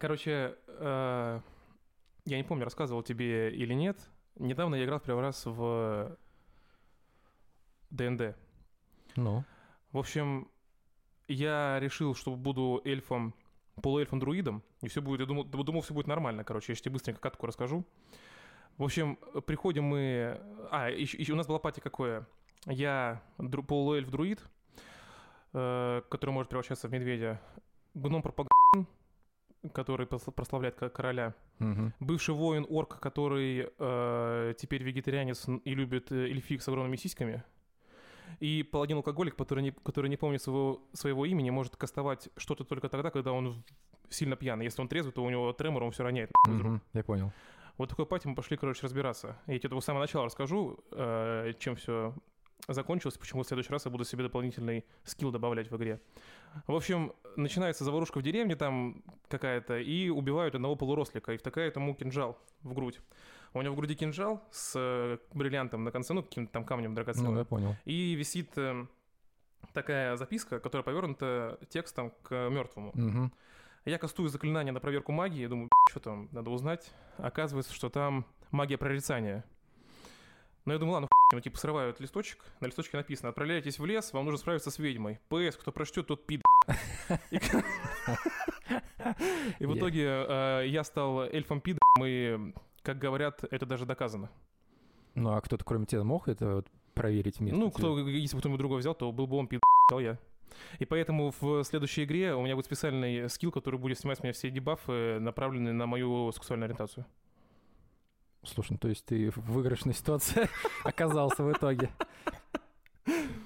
Короче, э, я не помню, рассказывал тебе или нет. Недавно я играл в первый раз в ДНД. Ну, В общем, я решил, что буду эльфом, полуэльфом-друидом, и все будет, я думал, думал, все будет нормально, короче, я сейчас тебе быстренько катку расскажу. В общем, приходим мы... А, еще, еще у нас была пати какое? Я дру- полуэльф-друид, э, который может превращаться в медведя, гном который прос- прославляет ко- короля, мгм. бывший воин-орк, который э, теперь вегетарианец и любит э, эльфик с огромными сиськами, и паладин-алкоголик, который не, который не помнит своего, своего имени, может кастовать что-то только тогда, когда он сильно пьяный. Если он трезвый, то у него тремор, он все роняет. Мгм, Я понял. Вот такой пати мы пошли, короче, разбираться. Я тебе с самого начала расскажу, э, чем все закончилось, почему в следующий раз я буду себе дополнительный скилл добавлять в игре. В общем, начинается заварушка в деревне там какая-то, и убивают одного полурослика, и втыкают ему кинжал в грудь. У него в груди кинжал с э, бриллиантом на конце, ну, каким-то там камнем драгоценным. Ну, я понял. И висит э, такая записка, которая повернута текстом к мертвому. Мгм. Я кастую заклинание на проверку магии, думаю, что там, надо узнать. Оказывается, что там магия прорицания. Но я думаю, ладно, ну типа срывают листочек, на листочке написано, отправляйтесь в лес, вам нужно справиться с ведьмой. ПС, кто прочтет, тот пид. И в итоге э, я стал эльфом пидом, и, как говорят, это даже доказано. Ну, а кто-то кроме тебя мог это проверить вместо Ну, кто, если бы кто-нибудь другого взял, то был бы он пид, сказал я. И поэтому в следующей игре у меня будет специальный скилл, который будет снимать с меня все дебафы, направленные на мою сексуальную ориентацию. Слушай, ну, то есть ты в выигрышной ситуации оказался в итоге.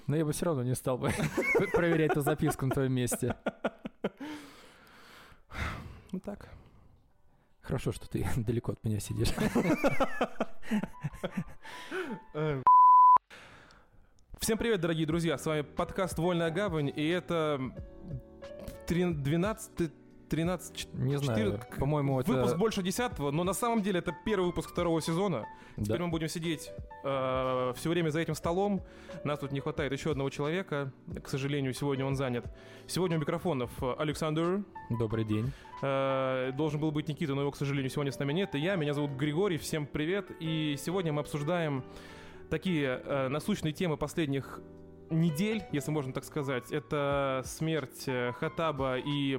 Но я бы все равно не стал бы проверять эту записку на твоем месте. Ну так. Хорошо, что ты далеко от меня сидишь. Всем привет, дорогие друзья! С вами подкаст «Вольная гавань», и это 12 13 Не знаю, Четыре- по-моему, Выпуск это... больше десятого, но на самом деле это первый выпуск второго сезона. Теперь Да. мы будем сидеть все время за этим столом. Нас тут не хватает еще одного человека. К сожалению, сегодня он занят. Сегодня у микрофонов Александр. Добрый день. Э, Должен был быть Никита, но его, к сожалению, сегодня с нами нет. И я, меня зовут Григорий, всем привет. И сегодня мы обсуждаем такие э, насущные темы последних недель, если можно так сказать. Это смерть э, Хатаба и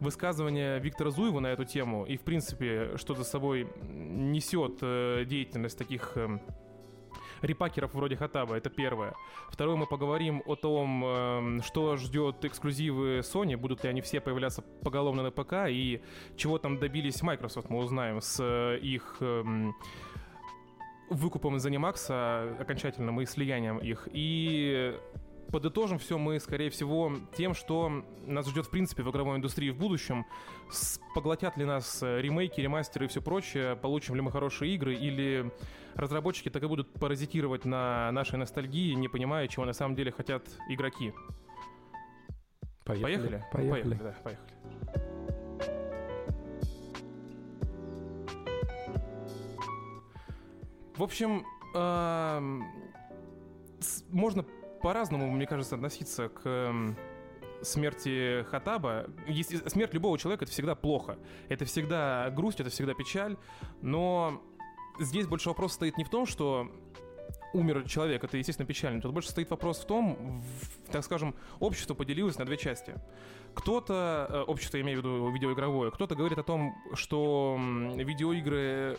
высказывание Виктора Зуева на эту тему. И, в принципе, что за собой несет э, деятельность таких... э, репакеров вроде Хатаба, это первое. Второе, мы поговорим о том, что ждет эксклюзивы Sony, будут ли они все появляться поголовно на ПК, и чего там добились Microsoft, мы узнаем с их эм, выкупом из Animax, окончательным и слиянием их. И подытожим все мы, скорее всего, тем, что нас ждет, в принципе, в игровой индустрии в будущем. С- поглотят ли нас э, ремейки, ремастеры и все прочее, получим ли мы хорошие игры, или разработчики так и будут паразитировать на нашей ностальгии, не понимая, чего на самом деле хотят игроки. Поехали? Поехали. да, поехали. В общем, можно по-разному, мне кажется, относиться к смерти Хатаба. Если- смерть любого человека это всегда плохо. Это всегда грусть, это всегда печаль. Но здесь больше вопрос стоит не в том, что умер человек, это, естественно, печально. Тут больше стоит вопрос в том, в- так скажем, общество поделилось на две части. Кто-то, э, общество, я имею в виду видеоигровое, кто-то говорит о том, что видеоигры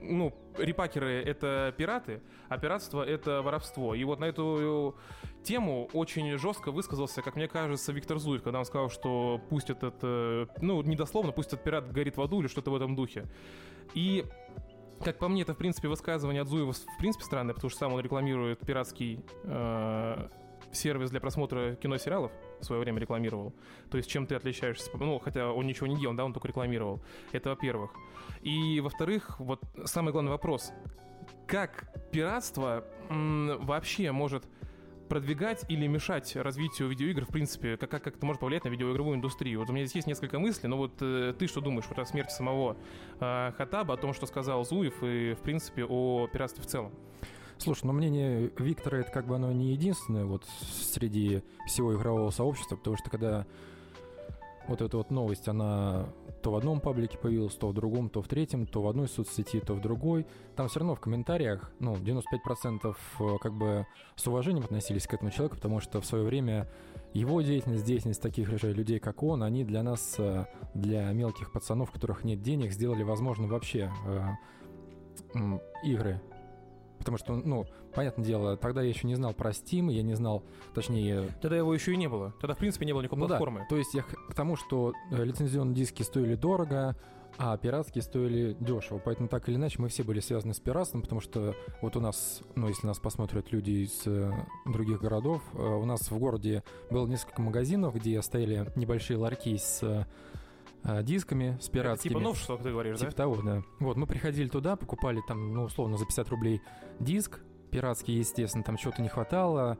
ну, репакеры — это пираты, а пиратство — это воровство. И вот на эту тему очень жестко высказался, как мне кажется, Виктор Зуев, когда он сказал, что пусть этот, э, ну, недословно, пусть этот пират горит в аду или что-то в этом духе. И как по мне, это, в принципе, высказывание от Зуева в принципе странное, потому что сам он рекламирует пиратский э, сервис для просмотра кино и сериалов в свое время рекламировал. То есть чем ты отличаешься? Ну, хотя он ничего не делал, да, он только рекламировал. Это во-первых. И во-вторых, вот самый главный вопрос. Как пиратство м, вообще может продвигать или мешать развитию видеоигр, в принципе, как, как, как это может повлиять на видеоигровую индустрию? Вот у меня здесь есть несколько мыслей, но вот э, ты что думаешь вот о смерти самого э, Хатаба, о том, что сказал Зуев и, в принципе, о пиратстве в целом? Слушай, ну мнение Виктора это как бы оно не единственное вот среди всего игрового сообщества, потому что когда вот эта вот новость, она то в одном паблике появилась, то в другом, то в третьем, то в одной соцсети, то в другой. Там все равно в комментариях, ну, 95% э, как бы с уважением относились к этому человеку, потому что в свое время его деятельность, деятельность таких же людей, как он, они для нас, э, для мелких пацанов, у которых нет денег, сделали возможно вообще э, игры Потому что, ну, понятное дело, тогда я еще не знал про Steam, я не знал, точнее... Тогда его еще и не было. Тогда, в принципе, не было никакой ну, платформы. Да. То есть я к тому, что э, лицензионные диски стоили дорого, а пиратские стоили дешево. Поэтому так или иначе мы все были связаны с пиратством, потому что вот у нас, ну, если нас посмотрят люди из э, других городов, э, у нас в городе было несколько магазинов, где стояли небольшие ларьки с а, дисками с пиратскими. Это типа новшество, ты говоришь, типа да? того, да. Вот, мы приходили туда, покупали там, ну, условно, за 50 рублей диск, пиратский, естественно, там чего-то не хватало,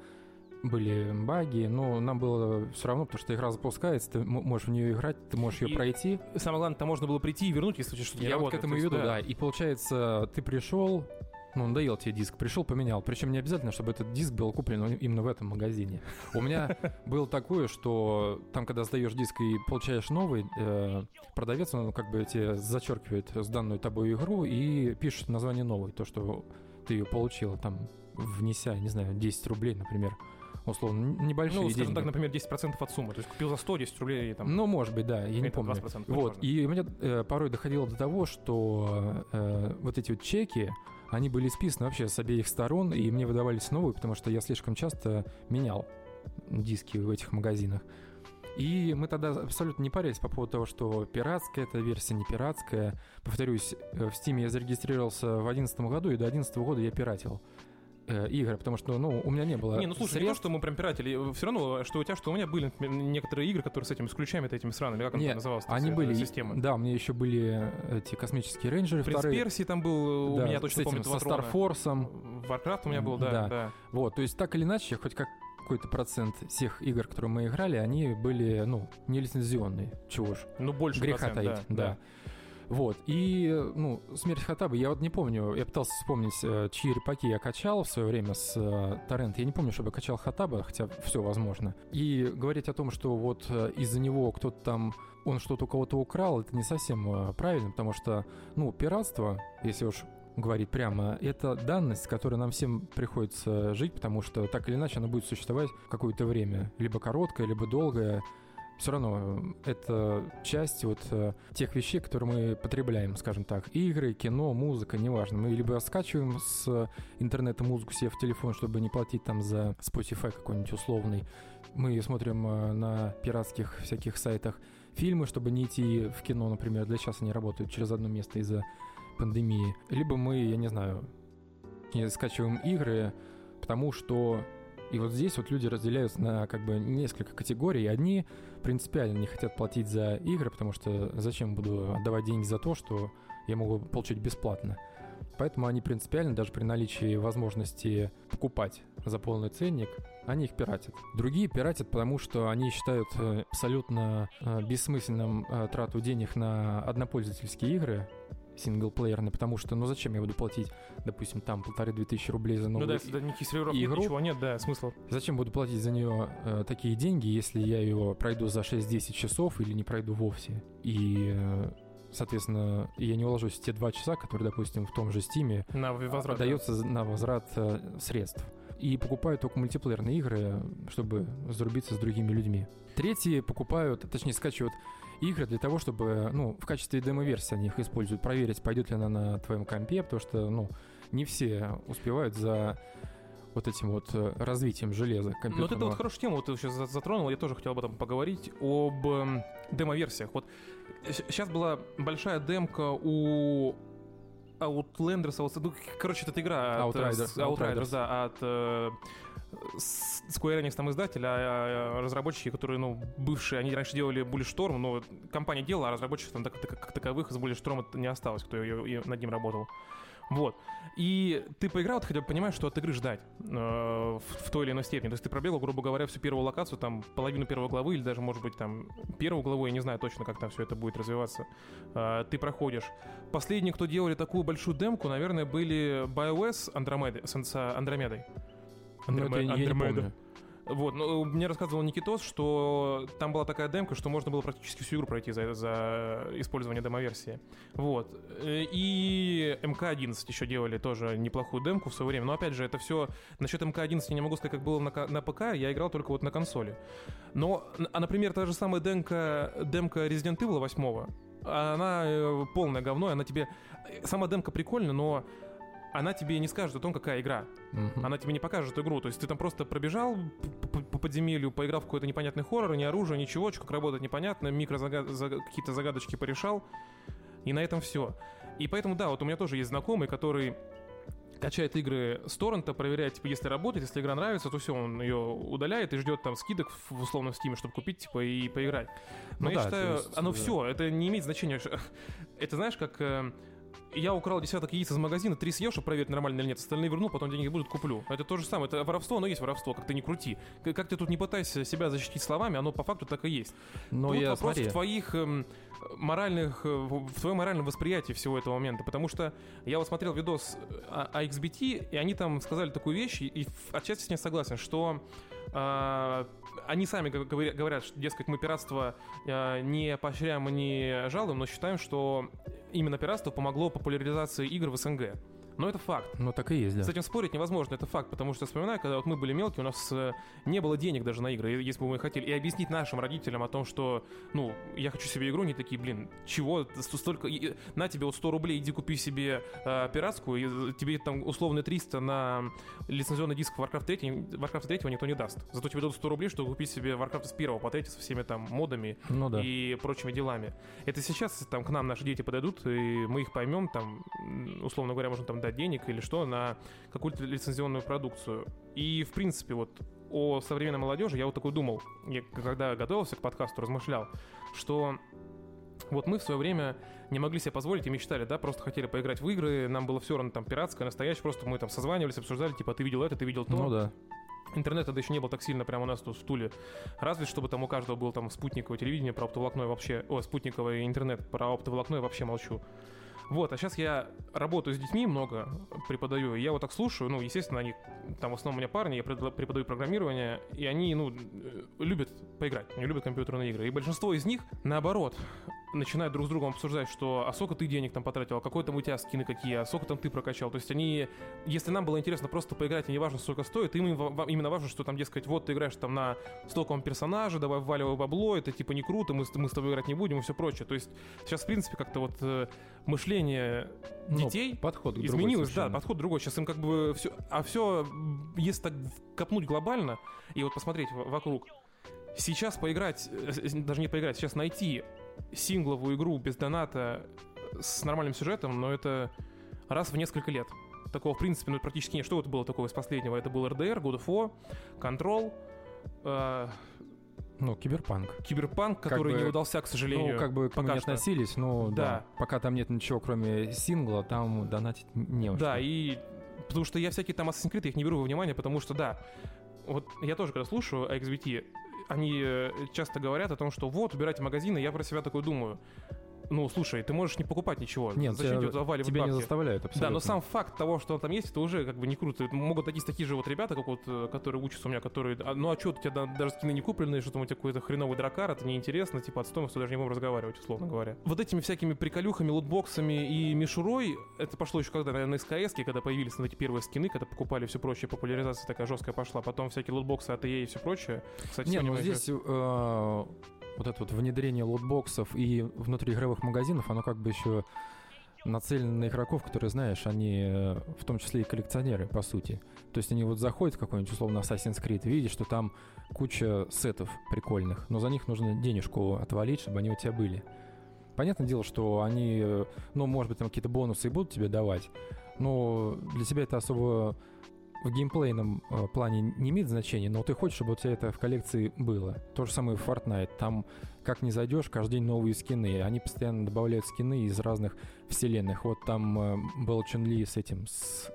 были баги, но нам было все равно, потому что игра запускается, ты можешь в нее играть, ты можешь ее и пройти. Самое главное, там можно было прийти и вернуть, если что-то Я вот к этому и веду, да. да. И получается, ты пришел, ну, надоел тебе диск, пришел, поменял. Причем не обязательно, чтобы этот диск был куплен именно в этом магазине. У меня было такое, что там, когда сдаешь диск и получаешь новый, э, продавец, он как бы тебе зачеркивает сданную тобой игру и пишет название новой, то, что ты ее получил, там, внеся, не знаю, 10 рублей, например условно, небольшие Ну, скажем деньги. так, например, 10% от суммы. То есть купил за 100, 10 рублей. Там, ну, может быть, да, я не помню. 20%, вот, и у меня э, порой доходило до того, что э, вот эти вот чеки, они были списаны вообще с обеих сторон, и мне выдавались новые, потому что я слишком часто менял диски в этих магазинах. И мы тогда абсолютно не парились по поводу того, что пиратская эта версия, не пиратская. Повторюсь, э, в Steam я зарегистрировался в 2011 году, и до 2011 года я пиратил э, игры, потому что, ну, у меня не было Не, ну слушай, средств. не то, что мы прям пиратели, все равно, что у тебя, что у меня были некоторые игры, которые с этими, с ключами этими сраными, как Нет, называлась они были, система? Да, у меня еще были эти космические рейнджеры Принц вторые. Персии там был, да, у меня точно с этим, помню, со Старфорсом. Warcraft у меня был, да, да, да. Вот, то есть так или иначе, хоть как какой-то процент всех игр, которые мы играли, они были, ну, не лицензионные. Чего ж. Ну, больше Греха процент, таить, да. да. Вот, и, ну, «Смерть Хатаба», я вот не помню, я пытался вспомнить, э, чьи репаки я качал в свое время с э, торрент. Я не помню, чтобы я качал Хатаба, хотя все возможно. И говорить о том, что вот э, из-за него кто-то там он что-то у кого-то украл, это не совсем правильно, потому что, ну, пиратство, если уж говорить прямо, это данность, с которой нам всем приходится жить, потому что так или иначе она будет существовать какое-то время, либо короткое, либо долгое все равно э, это часть вот э, тех вещей, которые мы потребляем, скажем так. Игры, кино, музыка, неважно. Мы либо скачиваем с интернета музыку себе в телефон, чтобы не платить там за Spotify какой-нибудь условный. Мы смотрим э, на пиратских всяких сайтах фильмы, чтобы не идти в кино, например. Для сейчас они работают через одно место из-за пандемии. Либо мы, я не знаю, скачиваем игры, потому что и вот здесь вот люди разделяются на как бы несколько категорий. Одни принципиально не хотят платить за игры, потому что зачем буду отдавать деньги за то, что я могу получить бесплатно. Поэтому они принципиально, даже при наличии возможности покупать за полный ценник, они их пиратят. Другие пиратят, потому что они считают э, абсолютно э, бессмысленным э, трату денег на однопользовательские игры, синглплеерный, потому что, ну зачем я буду платить, допустим, там полторы-две тысячи рублей за новую Ну да, если никаких серверов игру, нет, ничего нет, да, смысл. Зачем буду платить за нее э, такие деньги, если я ее пройду за 6-10 часов или не пройду вовсе? И э, соответственно, я не уложусь в те два часа, которые, допустим, в том же Стиме на возврат, дается да. на возврат э, средств. И покупают только мультиплеерные игры, чтобы зарубиться с другими людьми. Третьи покупают, точнее, скачивают игры для того, чтобы, ну, в качестве демо-версии они их используют, проверить, пойдет ли она на твоем компе, потому что, ну, не все успевают за вот этим вот э, развитием железа компьютерного. Ну, вот это вот хорошая тема, вот ты сейчас затронул, я тоже хотел об этом поговорить, об э, демо-версиях. Вот сейчас была большая демка у Outlanders, ну, короче, это игра от Outriders, Outriders, Outriders да, от э, Square Enix там издатель, а, а разработчики, которые, ну, бывшие, они раньше делали Bulletstorm, но компания делала, а разработчиков там так, как таковых из Bulletstorm не осталось, кто ее, ее, над ним работал. Вот. И ты поиграл, ты хотя бы понимаешь, что от игры ждать э, в, в той или иной степени. То есть ты пробегал, грубо говоря, всю первую локацию, там, половину первой главы, или даже, может быть, там, первую главу, я не знаю точно, как там все это будет развиваться. Э, ты проходишь. Последние, кто делали такую большую демку, наверное, были BioS Андромеды, с Андромедой. Андромеда. Ну, это я, я не помню. Вот, но мне рассказывал Никитос, что там была такая демка, что можно было практически всю игру пройти за, за использование демо-версии. Вот. Э, и МК-11 еще делали тоже неплохую демку в свое время. Но опять же, это все... Насчет МК-11 я не могу сказать, как было на, на ПК, я играл только вот на консоли. Но, а, например, та же самая демка, демка Resident Evil 8, она э, полное говно, она тебе... Сама демка прикольная, но она тебе не скажет о том, какая игра. Mm-hmm. Она тебе не покажет игру. То есть ты там просто пробежал по подземелью, поиграл в какой-то непонятный хоррор, ни оружия, ничего, как работает непонятно, микро какие-то загадочки порешал, и на этом все. И поэтому, да, вот у меня тоже есть знакомый, который качает игры с торрента, проверяет, типа, если работает, если игра нравится, то все, он ее удаляет и ждет там скидок в условном стиме, чтобы купить, типа, и поиграть. Но ну я да, считаю, есть, оно да. все, это не имеет значения. Это знаешь, как э, я украл десяток яиц из магазина, три съел, чтобы проверить, нормально или нет, остальные верну, потом деньги будут, куплю. Это то же самое, это воровство, но есть воровство, как ты не крути. Как ты тут не пытайся себя защитить словами, оно по факту так и есть. Но тут я, вопрос смотри. в твоих эм, моральных, э, в твоем моральном восприятии всего этого момента, потому что я вот смотрел видос о, о XBT, и они там сказали такую вещь, и отчасти с ней согласен, что э, они сами говорят, что, дескать, мы пиратство э, не поощряем и не жалуем, но считаем, что именно пиратство помогло популяризации игр в СНГ. Но это факт. Ну, так и есть, да. С этим спорить невозможно, это факт, потому что, вспоминаю, когда вот мы были мелкие, у нас э, не было денег даже на игры, если бы мы хотели, и объяснить нашим родителям о том, что, ну, я хочу себе игру, не такие, блин, чего, столько, на тебе вот 100 рублей, иди купи себе э, пиратскую, и тебе там условно 300 на лицензионный диск Warcraft 3, Warcraft 3 никто не даст. Зато тебе дадут 100 рублей, чтобы купить себе Warcraft с первого по 3 со всеми там модами ну, да. и прочими делами. Это сейчас там к нам наши дети подойдут, и мы их поймем, там, условно говоря, можно там дать денег или что на какую-то лицензионную продукцию. И, в принципе, вот о современной молодежи я вот такой думал, я, когда готовился к подкасту, размышлял, что вот мы в свое время не могли себе позволить и мечтали, да, просто хотели поиграть в игры, нам было все равно там пиратское, настоящее, просто мы там созванивались, обсуждали, типа, ты видел это, ты видел то. Ну да. Интернет тогда еще не был так сильно прямо у нас тут в Туле. Разве чтобы там у каждого был там спутниковое телевидение про оптоволокно и вообще... О, спутниковый интернет про оптоволокно и вообще молчу. Вот, а сейчас я работаю с детьми много, преподаю, и я вот так слушаю, ну, естественно, они, там в основном у меня парни, я преподаю программирование, и они, ну, э, любят поиграть, они любят компьютерные игры. И большинство из них, наоборот, начинают друг с другом обсуждать, что а сколько ты денег там потратил, а какой там у тебя скины какие, а сколько там ты прокачал. То есть они, если нам было интересно просто поиграть, и не важно, сколько стоит, им именно важно, что там, дескать, вот ты играешь там на стоковом персонаже, давай вваливай бабло, это типа не круто, мы, мы с тобой играть не будем и все прочее. То есть сейчас, в принципе, как-то вот э, мышление ну, детей ну, подход изменилось, да, подход другой. Сейчас им как бы все, а все, если так копнуть глобально и вот посмотреть вокруг, сейчас поиграть, э, даже не поиграть, сейчас найти сингловую игру без доната с нормальным сюжетом, но это раз в несколько лет. Такого, в принципе, ну, практически нет. Что это было такого из последнего? Это был RDR, God of War, Control, э, ну, киберпанк. Киберпанк, который бы, не удался, к сожалению. Ну, как бы к нему не относились, но да. да. Пока там нет ничего, кроме сингла, там донатить не очень. Да, и потому что я всякие там Assassin's Creed, их не беру во внимание, потому что, да, вот я тоже, когда слушаю XBT, они э, часто говорят о том, что вот, убирайте магазины, я про себя такой думаю ну, слушай, ты можешь не покупать ничего. Нет, Зачем тебя, тебе тебя не заставляют абсолютно. Да, но сам факт того, что он там есть, это уже как бы не круто. Могут найти такие же вот ребята, как вот, э, которые учатся у меня, которые, а, ну а что, у тебя даже скины не купленные, что там у тебя какой-то хреновый дракар, это неинтересно, типа от стоимости даже не будем разговаривать, условно говоря. Вот этими всякими приколюхами, лутбоксами и мишурой, это пошло еще когда, наверное, на СКС, когда появились на эти первые скины, когда покупали все прочее, популяризация такая жесткая пошла, потом всякие лутбоксы от EA и все прочее. Кстати, не, ну здесь э, вот это вот внедрение лотбоксов и внутриигровых магазинов, оно как бы еще нацелено на игроков, которые, знаешь, они э, в том числе и коллекционеры, по сути. То есть они вот заходят в какой-нибудь, условно, Assassin's Creed видят, что там куча сетов прикольных, но за них нужно денежку отвалить, чтобы они у тебя были. Понятное дело, что они, э, ну, может быть, там какие-то бонусы и будут тебе давать, но для тебя это особо в геймплейном э, плане не имеет значения, но ты хочешь, чтобы у тебя это в коллекции было. То же самое в Fortnite. Там, как не зайдешь, каждый день новые скины. Они постоянно добавляют скины из разных вселенных. Вот там э, был Чун Ли с этим, с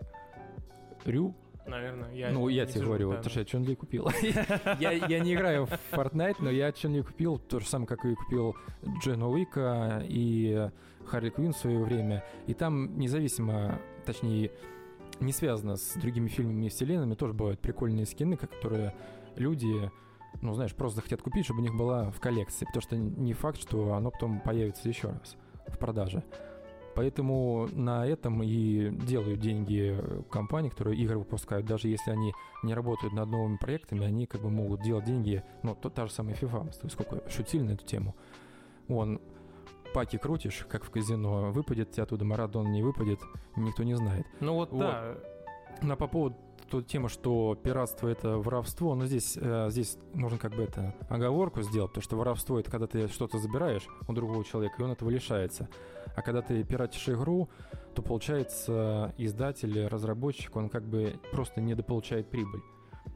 Рю, Наверное, я Ну, я тебе говорю, да, потому что я Чун Ли купил. я, я не играю в Fortnite, но я Чун Ли купил, то же самое, как и купил Джена Уика и Харли Квин в свое время. И там независимо, точнее, не связано с другими фильмами и вселенными, тоже бывают прикольные скины, которые люди, ну, знаешь, просто захотят купить, чтобы у них была в коллекции, потому что не факт, что оно потом появится еще раз в продаже. Поэтому на этом и делают деньги компании, которые игры выпускают. Даже если они не работают над новыми проектами, они как бы могут делать деньги, ну, то, та же самая FIFA, сколько шутили на эту тему. Он паки крутишь, как в казино, выпадет тебе оттуда Марадон, не выпадет, никто не знает. Ну вот, вот. да. На по поводу той темы, что пиратство это воровство, но здесь, э, здесь нужно как бы это оговорку сделать, потому что воровство это когда ты что-то забираешь у другого человека, и он этого лишается. А когда ты пиратишь игру, то получается издатель, разработчик, он как бы просто недополучает прибыль.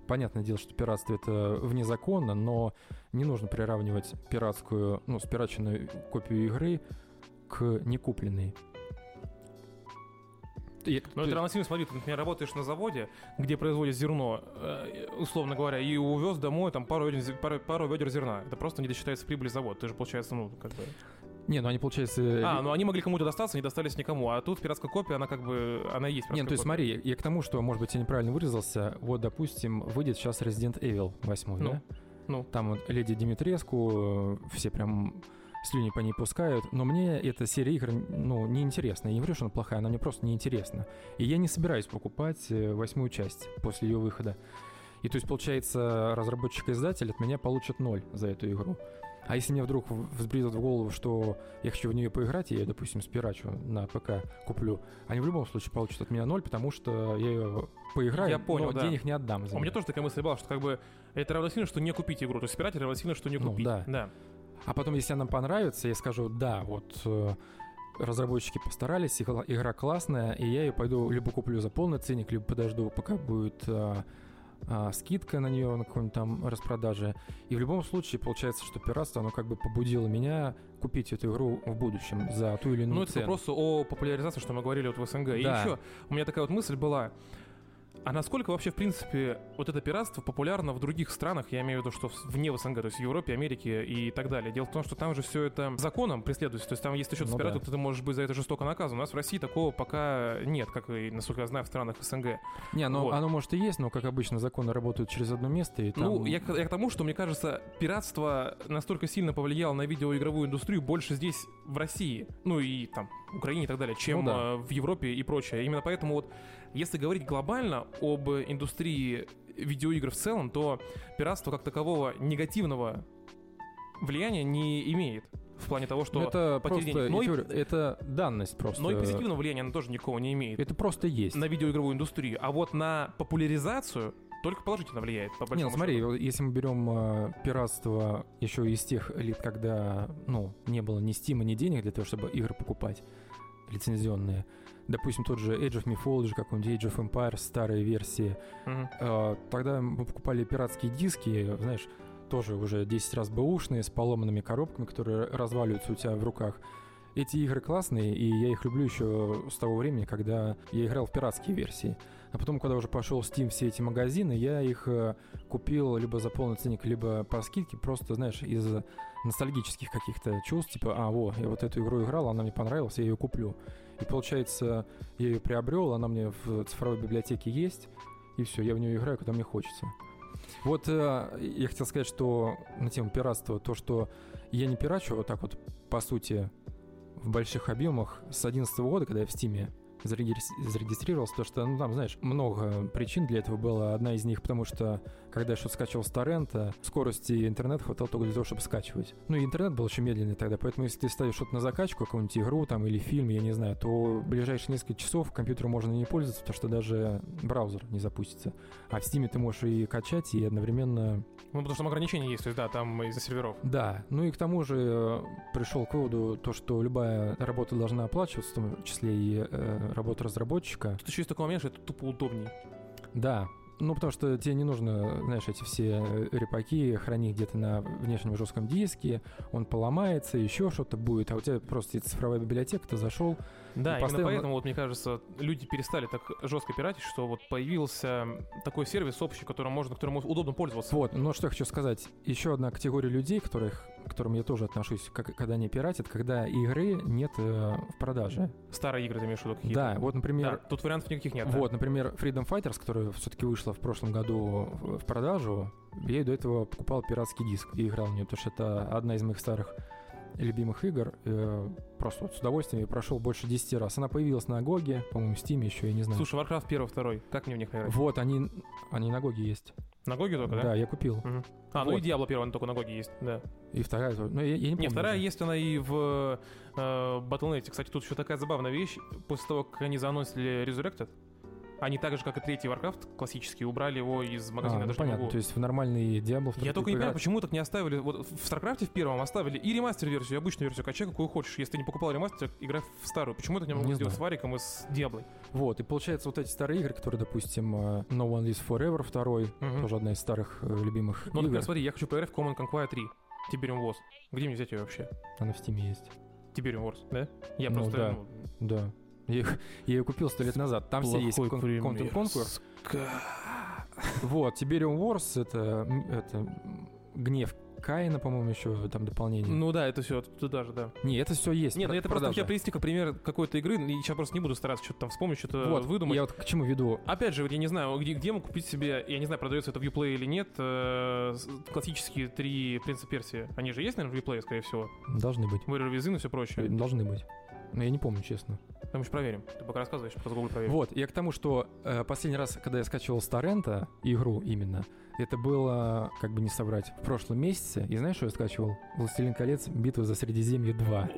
Понятное дело, что пиратство это вне закона, но не нужно приравнивать пиратскую, ну, спираченную копию игры к некупленной. Я, ты... это равносильно, смотри, ты, например, работаешь на заводе, где производят зерно, э, условно говоря, и увез домой там пару, пару, пару ведер зерна. Это просто не досчитается прибыли завод. Ты же, получается, ну, как бы... Не, ну они, получается... А, ну они могли кому-то достаться, не достались никому. А тут пиратская копия, она как бы, она есть. Не, ну, то есть смотри, я, я к тому, что, может быть, я неправильно выразился. Вот, допустим, выйдет сейчас Resident Evil 8, ну, да? Ну. Там вот Леди Димитреску, э, все прям слюни по ней пускают, но мне эта серия игр, ну, неинтересна. Я не говорю, что она плохая, она мне просто неинтересна. И я не собираюсь покупать э, восьмую часть после ее выхода. И то есть, получается, разработчик-издатель от меня получит ноль за эту игру. А если мне вдруг взбредет в голову, что я хочу в нее поиграть, и я, допустим, спирачу на ПК куплю, они в любом случае получат от меня ноль, потому что я ее поиграю, я понял, но да. денег не отдам. За У меня тоже такая мысль была, что как бы это равносильно, что не купить игру. То есть спирать равносильно, что не ну, купить. Ну, да. да. А потом, если она понравится, я скажу, да, вот э, разработчики постарались, игра классная, и я ее пойду либо куплю за полный ценник, либо подожду, пока будет э, а, скидка на нее на какой-нибудь там распродаже. И в любом случае получается, что пиратство, оно как бы побудило меня купить эту игру в будущем за ту или иную ну, цену. это просто о популяризации, что мы говорили вот в СНГ. Да. И еще у меня такая вот мысль была. А насколько вообще, в принципе, вот это пиратство популярно в других странах, я имею в виду, что вне СНГ, то есть в Европе, Америке и так далее. Дело в том, что там же все это законом преследуется, то есть там, если ты что-то ну, спиратил, да. то ты можешь быть за это жестоко наказан. У нас в России такого пока нет, как и, насколько я знаю, в странах СНГ. Не, ну вот. оно может и есть, но, как обычно, законы работают через одно место. И там... Ну, я, я к тому, что, мне кажется, пиратство настолько сильно повлияло на видеоигровую индустрию больше здесь, в России, ну и там, Украине и так далее, чем ну, да. А, в Европе и прочее. Именно поэтому вот если говорить глобально об индустрии видеоигр в целом, то пиратство как такового негативного влияния не имеет. В плане того, что это просто, денег. Но и, это данность просто. Но и позитивного влияния она тоже никого не имеет. Это просто есть. На видеоигровую индустрию. А вот на популяризацию только положительно влияет. По Нет, смотри, счету. если мы берем э, пиратство еще из тех лет, когда ну, не было ни стима, ни денег для того, чтобы игры покупать лицензионные, допустим, тот же Age of Mythology, какой-нибудь Age of Empires, старые версии, mm-hmm. э, тогда мы покупали пиратские диски, знаешь, тоже уже 10 раз бэушные, с поломанными коробками, которые разваливаются у тебя в руках. Эти игры классные, и я их люблю еще с того времени, когда я играл в пиратские версии. А потом, когда уже пошел Steam все эти магазины, я их э, купил либо за полный ценник, либо по скидке, просто, знаешь, из ностальгических каких-то чувств, типа, а, во, я вот эту игру играл, она мне понравилась, я ее куплю. И получается, я ее приобрел, она мне в цифровой библиотеке есть, и все, я в нее играю, когда мне хочется. Вот э, я хотел сказать, что на тему пиратства, то, что я не пирачу вот так вот, по сути, в больших объемах с 2011 года, когда я в Стиме зарегистрировался, потому что, ну, там, знаешь, много причин для этого было. Одна из них, потому что, когда я что-то скачивал с торрента, скорости интернета хватало только для того, чтобы скачивать. Ну, и интернет был очень медленный тогда, поэтому если ты ставишь что-то на закачку, какую-нибудь игру там или фильм, я не знаю, то в ближайшие несколько часов компьютером можно не пользоваться, потому что даже браузер не запустится. А в Steam ты можешь и качать, и одновременно... Ну, потому что там ограничения есть, то есть, да, там из-за серверов. Да, ну и к тому же э, пришел к выводу то, что любая работа должна оплачиваться, в том числе и э, работа разработчика. Тут еще есть такой момент, что это тупо удобнее. Да, ну, потому что тебе не нужно, знаешь, эти все репаки хранить где-то на внешнем жестком диске, он поломается, еще что-то будет, а у тебя просто цифровая библиотека, ты зашел. Да, именно поэтому, вот, мне кажется, люди перестали так жестко пиратить, что вот появился такой сервис общий, которым можно, которым удобно пользоваться. Вот, но что я хочу сказать. Еще одна категория людей, которых к которому я тоже отношусь, как, когда они пиратят, когда игры нет э, в продаже. Старые игры ты имеешь в виду какие-то? Да, вот, например... Да, тут вариантов никаких нет. да. Вот, например, Freedom Fighters, которая все-таки вышла в прошлом году в в продажу, я до этого покупал пиратский диск и играл в нее, потому что это одна из моих старых любимых игр. Э, Просто вот с удовольствием я прошел больше 10 раз. Она появилась на Гоге, по-моему, в Steam еще, я не знаю. Слушай, Warcraft 1, 2, как мне в них играть? Вот, они, они на Гоге есть. На Гоге только, да? Да, я купил. Мгм. А, ну Вот. и Diablo 1 она только на Гоге есть, да. И вторая. Ну, я, я не помню. Не, вторая уже. есть она и в э, Battle.net. Кстати, тут еще такая забавная вещь. После того, как они заанонсили Resurrected, они так же, как и третий Warcraft классический, убрали его из А, магазина. ну, даже понятно, могу. то есть в нормальный Diablo Я только не понимаю, почему так не оставили. Вот в StarCraft в первом оставили и ремастер-версию, и обычную версию. Качай, какую хочешь. Если ты не покупал ремастер, играй в старую. Почему так не могут Не сделать знаю. с Вариком и с Диаблой? Вот, и получается вот эти старые игры, которые, допустим, э, No One Lives Forever второй, Мгм. тоже одна из старых э, любимых Ну, игр, например, смотри, я хочу поиграть в Command Conquer 3. Tiberium Wars. Где мне взять ее вообще? она в Steam есть. Tiberium Wars, да? Я Ну, просто... да. ну, Да. Я, их- я ее купил сто лет назад. Там все есть кон-. Content Conquer. Вот, Tiberium Wars это, это гнев Каина, по-моему, еще там дополнение. Ну да, это все туда же, да. Не, это все есть. Нет, ну про- это просто продажа. хотел привести как пример какой-то игры, и сейчас просто не буду стараться что-то там вспомнить, что-то Вот, выдумать. я вот к чему веду. Опять же, вот я не знаю, где, где могу купить себе, я не знаю, продается это в Uplay или нет, э, классические три принца Персии. Они же есть, наверное, в Uplay, скорее всего. Должны быть. Warrior Within и все прочее. Должны быть. Но я не помню, честно. Там еще проверим. Ты пока рассказываешь, просто Google проверим. Вот, я к тому, что э, последний раз, когда я скачивал с торрента игру именно, это было, как бы не соврать, в прошлом месяце. И знаешь, что я скачивал? «Властелин колец. Битва за Средиземье 2».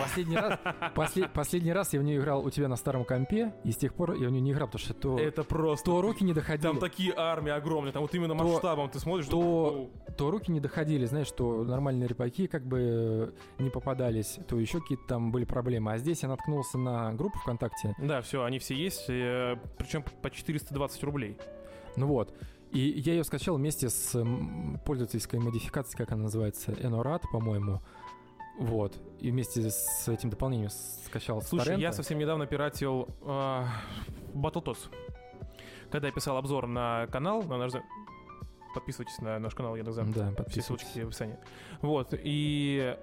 Последний раз, после- последний раз я в нее играл у тебя на старом компе, и с тех пор я в нее не играл, потому что то, Это просто... то руки не доходили. Там такие армии огромные, там вот именно То- масштабом ты смотришь. то- ну, то руки не доходили, знаешь, что нормальные репаки как бы э, не попадались, то еще какие-то там были проблемы. А здесь я наткнулся на группу ВКонтакте, Да, все, они все есть, причем по 420 рублей. ну вот. И я ее скачал вместе с пользовательской модификацией, как она называется, Enorat, по-моему. Вот. И вместе с этим дополнением скачал Слушай, торрента. я совсем недавно пиратил э, Battletoads. Когда я писал обзор на канал, на наш... Подписывайтесь на наш канал Яндекс.Зен. Да, Все ссылочки в описании. Вот, и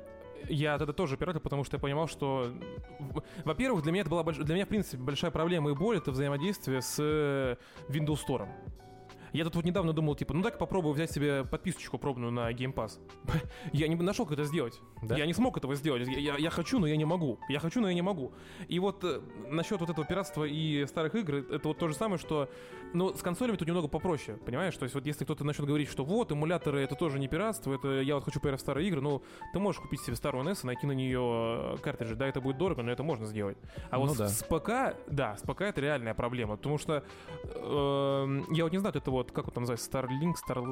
я тогда тоже пиратил, потому что я понимал, что, во-первых, для меня это была больш- для меня, в принципе, большая проблема и боль — это взаимодействие с э, Windows Store. Я тут вот недавно думал, типа, ну так попробую взять себе подписочку пробную на Game Pass. Я не нашел, как это сделать. Да? Я не смог этого сделать. Я, я- я хочу, но я не могу. Я хочу, но я не могу. И вот э, насчет вот этого пиратства и старых игр, это вот то же самое, что... Ну, с консолями тут немного попроще, понимаешь? То есть вот если кто-то начнет говорить, что вот, эмуляторы это тоже не пиратство, это я вот хочу поиграть в старые игры, ну, ты можешь купить себе старую NES и найти на нее э, картриджи. Да, это будет дорого, но это можно сделать. А вот Ну с, да. с ПК, да, с ПК это реальная проблема, потому что эм, я вот не знаю, это вот, как вот там называется, Starlink, Star...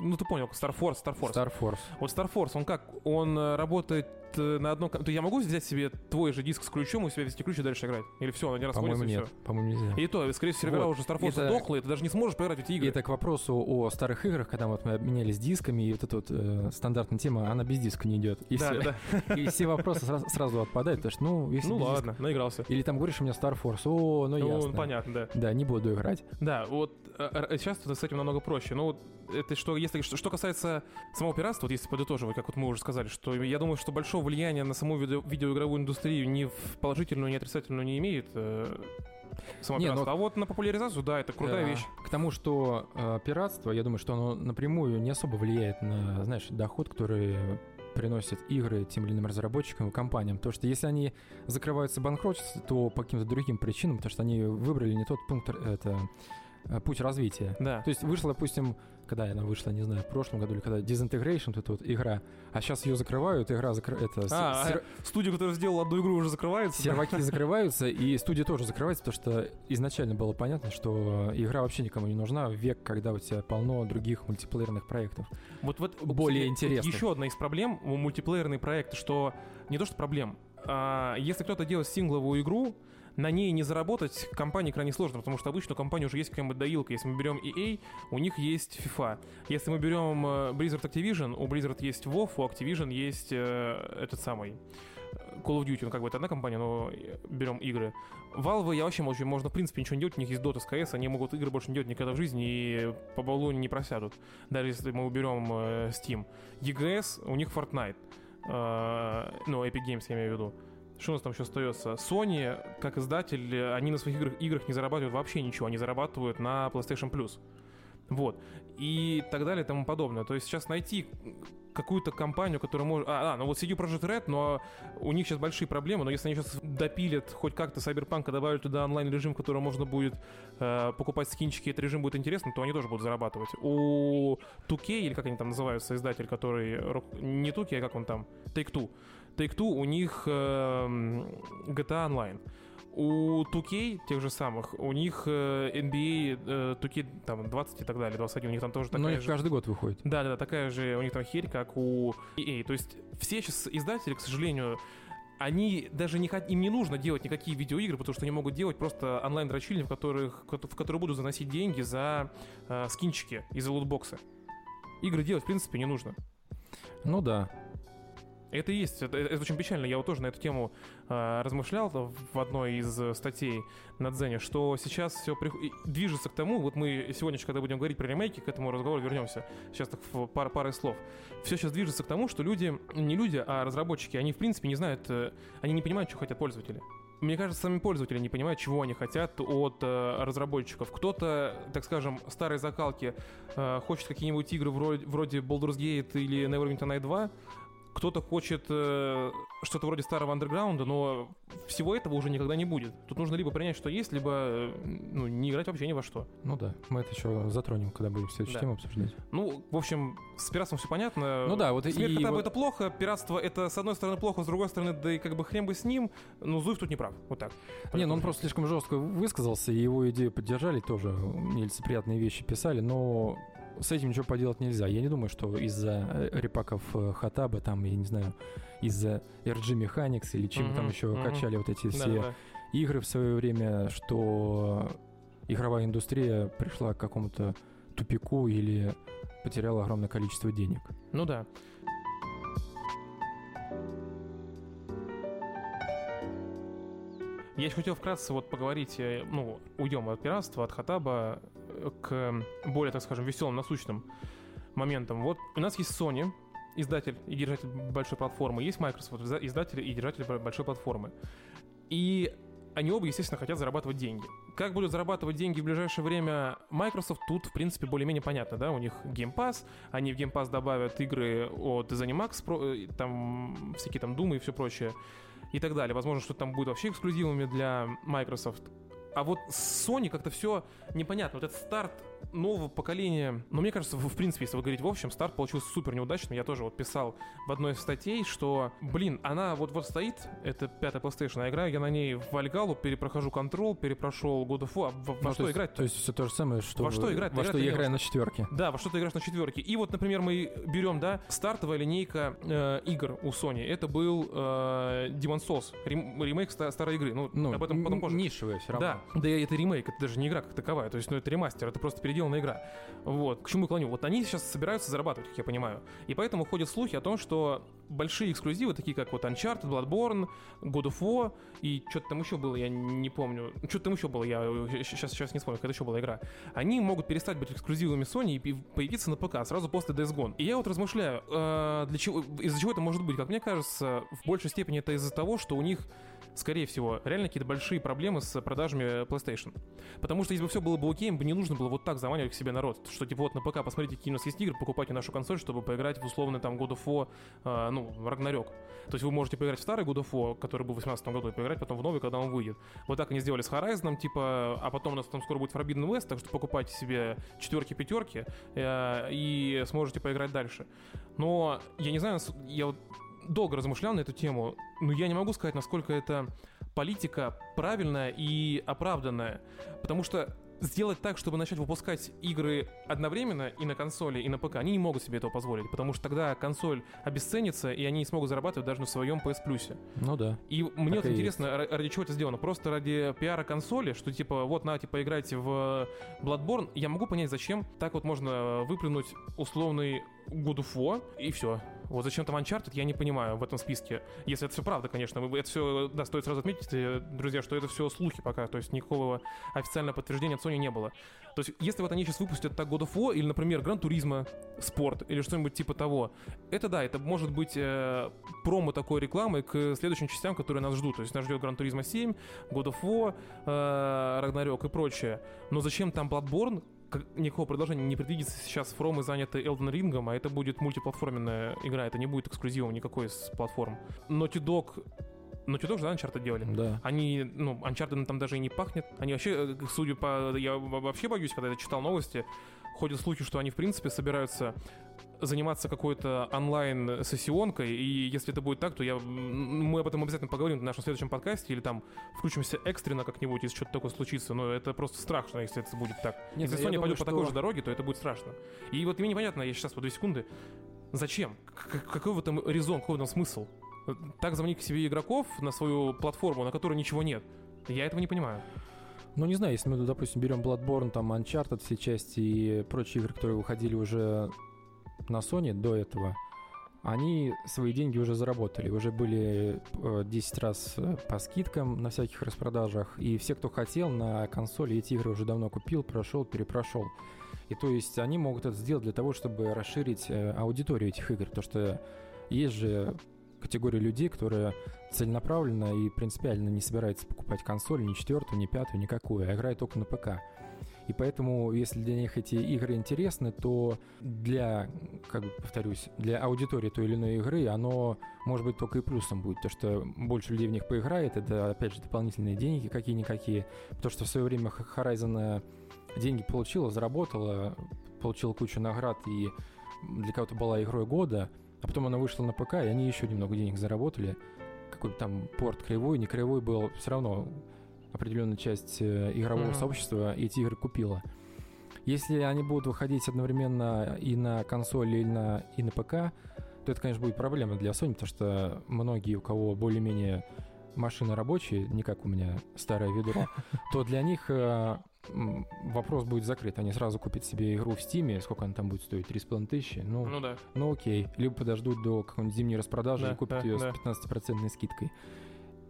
Ну, ты понял, Star Force, Star Force. Star Force. Вот Star Force, он как? Он э, работает на одном... ком- То я могу взять себе твой же диск с ключом и у себя вести ключ и дальше играть? Или все, он не расходится По-моему, нет. все? По-моему, нельзя. И то, скорее всего, сервера Вот. уже Star Force Это- сдохла, и ты даже не сможешь поиграть в эти игры. И это к вопросу о старых играх, когда вот мы обменялись дисками, и вот эта вот э, стандартная тема, она без диска не идет. И, да, все, да. и все вопросы сразу, сразу отпадают, потому что, ну, если Ну ладно, наигрался. Или там говоришь, у меня Star Force, о, ну, Ну, ясно. понятно, да. Да, не буду играть. Да, вот э, э, сейчас с этим намного проще. Ну, это что, если что, что касается самого пиратства, вот если подытоживать, как вот мы уже сказали, что я думаю, что большого влияния на саму видео- видеоигровую индустрию ни в положительную, ни отрицательную не имеет э, само Не, пиратство. ну- А вот на популяризацию, да, это крутая Э, вещь. К тому, что э, пиратство, я думаю, что оно напрямую не особо влияет на, знаешь, доход, который приносят игры тем или иным разработчикам и компаниям. Потому что если они закрываются банкротством, то по каким-то другим причинам, потому что они выбрали не тот пункт, это э, путь развития. Да. То есть вышла, допустим, когда она вышла, не знаю, в прошлом году или когда Disintegration, вот эта вот игра, а сейчас ее закрывают, игра это, с- А, сер- Студия, которая сделала одну игру, уже закрывается. да? серваки закрываются, и студия тоже закрывается, потому что изначально было понятно, что игра вообще никому не нужна в век, когда у тебя полно других мультиплеерных проектов. Вот, вот более интересных. Еще одна из проблем у мультиплеерные проекты, что не то что проблем, а если кто-то делает сингловую игру, на ней не заработать компании крайне сложно, потому что обычно у компании уже есть какая-нибудь доилка. Если мы берем EA, у них есть FIFA. Если мы берем э, Blizzard Activision, у Blizzard есть WoW, у Activision есть э, этот самый Call of Duty, ну как бы это одна компания, но берем игры. Valve я вообще молчу, можно в принципе ничего не делать, у них есть Dota с CS, они могут игры больше не делать никогда в жизни и по баллоне не просядут, даже если мы уберем э, Steam. EGS, у них Fortnite, э, ну Epic Games я имею в виду. Что у нас там еще остается? Sony, как издатель, они на своих играх, играх не зарабатывают вообще ничего, они зарабатывают на PlayStation Plus. Вот. И так далее и тому подобное. То есть сейчас найти какую-то компанию, которая может... А, а, ну вот CD Projekt Red, но у них сейчас большие проблемы, но если они сейчас допилят хоть как-то Cyberpunk, добавят туда онлайн-режим, в котором можно будет э, покупать скинчики, этот режим будет интересным, то они тоже будут зарабатывать. У 2K, или как они там называются, издатель, который... Не 2K, а как он там? Take-Two. Take-Two, у них э, GTA Online. У 2K, тех же самых, у них э, NBA э, 2K там 20 и так далее, 21, у них там тоже такая Но у них же... каждый год выходит. Да, да, да, такая же у них там херь, как у EA. То есть все сейчас издатели, к сожалению, они даже не хот... им не нужно делать никакие видеоигры, потому что они могут делать просто онлайн-дрочильни, в которых в которые будут заносить деньги за э, скинчики и за лутбоксы. Игры делать, в принципе, не нужно. Ну да. Это есть, это, это очень печально. Я вот тоже на эту тему э, размышлял в одной из статей на Дзене, что сейчас все при... движется к тому, вот мы сегодня, когда будем говорить про ремейки, к этому разговору вернемся, сейчас так в пар, парой слов. Все сейчас движется к тому, что люди, не люди, а разработчики, они в принципе не знают, э, они не понимают, что хотят пользователи. Мне кажется, сами пользователи не понимают, чего они хотят от э, разработчиков. Кто-то, так скажем, старой закалки э, хочет какие-нибудь игры вроде, вроде Baldur's Gate или Neverwinter Night 2, кто-то хочет э, что-то вроде старого андерграунда, но всего этого уже никогда не будет. Тут нужно либо принять, что есть, либо э, ну, не играть вообще ни во что. Ну да, мы это еще затронем, когда будем следующую да. тему обсуждать. Ну, в общем, с пиратством все понятно. Ну да, вот Смерть и... вот... это плохо, пиратство это с одной стороны плохо, с другой стороны, да и как бы хрен бы с ним, но Зуев тут не прав. Вот так. Не, ну он просто слишком жестко высказался, и его идею поддержали тоже, нелицеприятные вещи писали, но с этим ничего поделать нельзя. Я не думаю, что из-за э, репаков э, Хатаба, там, я не знаю, из-за RG Mechanics или чем mm-hmm, там еще mm-hmm. качали вот эти все да, да. игры в свое время, что игровая индустрия пришла к какому-то тупику или потеряла огромное количество денег. Ну да. Я еще хотел вкратце вот поговорить, э, ну, уйдем от пиратства, от Хатаба, к более, так скажем, веселым, насущным моментам. Вот у нас есть Sony, издатель и держатель большой платформы, есть Microsoft, издатель и держатель большой платформы. И они оба, естественно, хотят зарабатывать деньги. Как будут зарабатывать деньги в ближайшее время Microsoft, тут, в принципе, более-менее понятно, да, у них Game Pass, они в Game Pass добавят игры от ZeniMax, э, там всякие там Думы и все прочее, и так далее. Возможно, что там будет вообще эксклюзивами для Microsoft. А вот с Sony как-то все непонятно. Вот этот старт нового поколения, ну, мне кажется, в, принципе, если вы говорите в общем, старт получился супер неудачным. Я тоже вот писал в одной из статей, что, блин, она вот-вот стоит, это пятая PlayStation, а играю я на ней в Вальгалу, перепрохожу Control, перепрошел God of War. А во, ну, что есть, играть? То есть все то же самое, что... Во что играть? Во что я играю на четверке. Да, во что ты играешь на четверке. И вот, например, мы берем, да, стартовая линейка э, игр у Sony. Это был э, Demon's Souls, рем, ремейк старой игры. Ну, ну об этом потом позже. Нишевая все равно. Да, да, это ремейк, это даже не игра как таковая. То есть, ну, это ремастер, это просто переделанная игра. Вот, к чему я клоню? Вот они сейчас собираются зарабатывать, как я понимаю. И поэтому ходят слухи о том, что большие эксклюзивы, такие как вот Uncharted, Bloodborne, God of War и что-то там еще было, я не помню. Что-то там еще было, я сейчас, сейчас не вспомню, какая еще была игра. Они могут перестать быть эксклюзивами Sony и появиться на ПК сразу после Days Gone. И я вот размышляю, э, для чего, из-за чего это может быть? Как мне кажется, в большей степени это из-за того, что у них скорее всего, реально какие-то большие проблемы с продажами PlayStation. Потому что если бы все было бы окей, им бы не нужно было вот так заманивать к себе народ. Что типа вот на ПК посмотрите, какие у нас есть игры, покупайте нашу консоль, чтобы поиграть в условный там God of War, э, ну, Рагнарёк. То есть вы можете поиграть в старый God of War, который был в 2018 году, и поиграть потом в новый, когда он выйдет. Вот так они сделали с Horizon, типа, а потом у нас там скоро будет Forbidden West, так что покупайте себе четверки, пятерки э, и сможете поиграть дальше. Но я не знаю, я вот долго размышлял на эту тему, но я не могу сказать, насколько это политика правильная и оправданная. Потому что сделать так, чтобы начать выпускать игры одновременно и на консоли, и на ПК, они не могут себе этого позволить, потому что тогда консоль обесценится, и они не смогут зарабатывать даже на своем PS Plus. Ну да. И мне вот интересно, есть. ради чего это сделано? Просто ради пиара консоли, что типа вот на, типа играйте в Bloodborne. Я могу понять, зачем так вот можно выплюнуть условный God of War, и все. Вот зачем там Uncharted, я не понимаю в этом списке. Если это все правда, конечно. Это все, да, стоит сразу отметить, э, друзья, что это все слухи пока. То есть никакого официального подтверждения от Sony не было. То есть если вот они сейчас выпустят так God of War или, например, Гран Туризма Спорт или что-нибудь типа того, это да, это может быть э, промо такой рекламы к следующим частям, которые нас ждут. То есть нас ждет Гран Туризма 7, God of War, э, Ragnarok и прочее. Но зачем там Bloodborne, никакого продолжения не предвидится. Сейчас фромы заняты Elden Ring, а это будет мультиплатформенная игра, это не будет эксклюзивом никакой с платформ. Naughty Dog Naughty Dog же, да, Uncharted делали? Да. Они, ну, Uncharted там даже и не пахнет. Они вообще, э, судя по... Я вообще боюсь, когда я читал новости, ходят слухи, что они, в принципе, собираются заниматься какой-то онлайн-сессионкой, и если это будет так, то я, мы об этом обязательно поговорим в нашем следующем подкасте, или там включимся экстренно как-нибудь, если что-то такое случится, но это просто страшно, если это будет так. Нет, если Sony пойдет думаю, по такой же дороге, то это будет страшно. И вот мне непонятно, я сейчас по две секунды, зачем? какой в этом резон, какой в этом смысл? Так звонить к себе игроков на свою платформу, на которой ничего нет. Я этого не понимаю. Ну, не знаю, если мы, допустим, берем Bloodborne, там, Uncharted, все части и прочие игры, которые выходили уже на Sony до этого, они свои деньги уже заработали, уже были 10 э, раз э, по скидкам на всяких распродажах, и все, кто хотел на консоли, эти игры уже давно купил, прошел, перепрошел. И то есть они могут это сделать для того, чтобы расширить э, аудиторию этих игр, потому что есть же категория людей, которая целенаправленно и принципиально не собирается покупать консоль ни четвертую, ни пятую, никакую, а играет только на ПК. И поэтому, если для них эти игры интересны, то для, как бы повторюсь, для аудитории той или иной игры оно может быть только и плюсом будет, то что больше людей в них поиграет, это, опять же, дополнительные деньги какие-никакие, потому что в свое время Horizon деньги получила, заработала, получила кучу наград, и для кого-то была игрой года, а потом она вышла на ПК, и они еще немного денег заработали. Какой-то там порт кривой, не кривой был, все равно определенная часть э, игрового mm-hmm. сообщества эти игры купила. Если они будут выходить одновременно и на консоли, и на, и на ПК, то это, конечно, будет проблема для Sony, потому что многие, у кого более-менее машины рабочие, не как у меня старое ведро, то для них э, вопрос будет закрыт. Они сразу купят себе игру в Steam, сколько она там будет стоить? 3,5 тысячи? Ну, ну, да. ну окей. Либо подождут до какой-нибудь зимней распродажи да, и купят да, ее да. с 15% скидкой.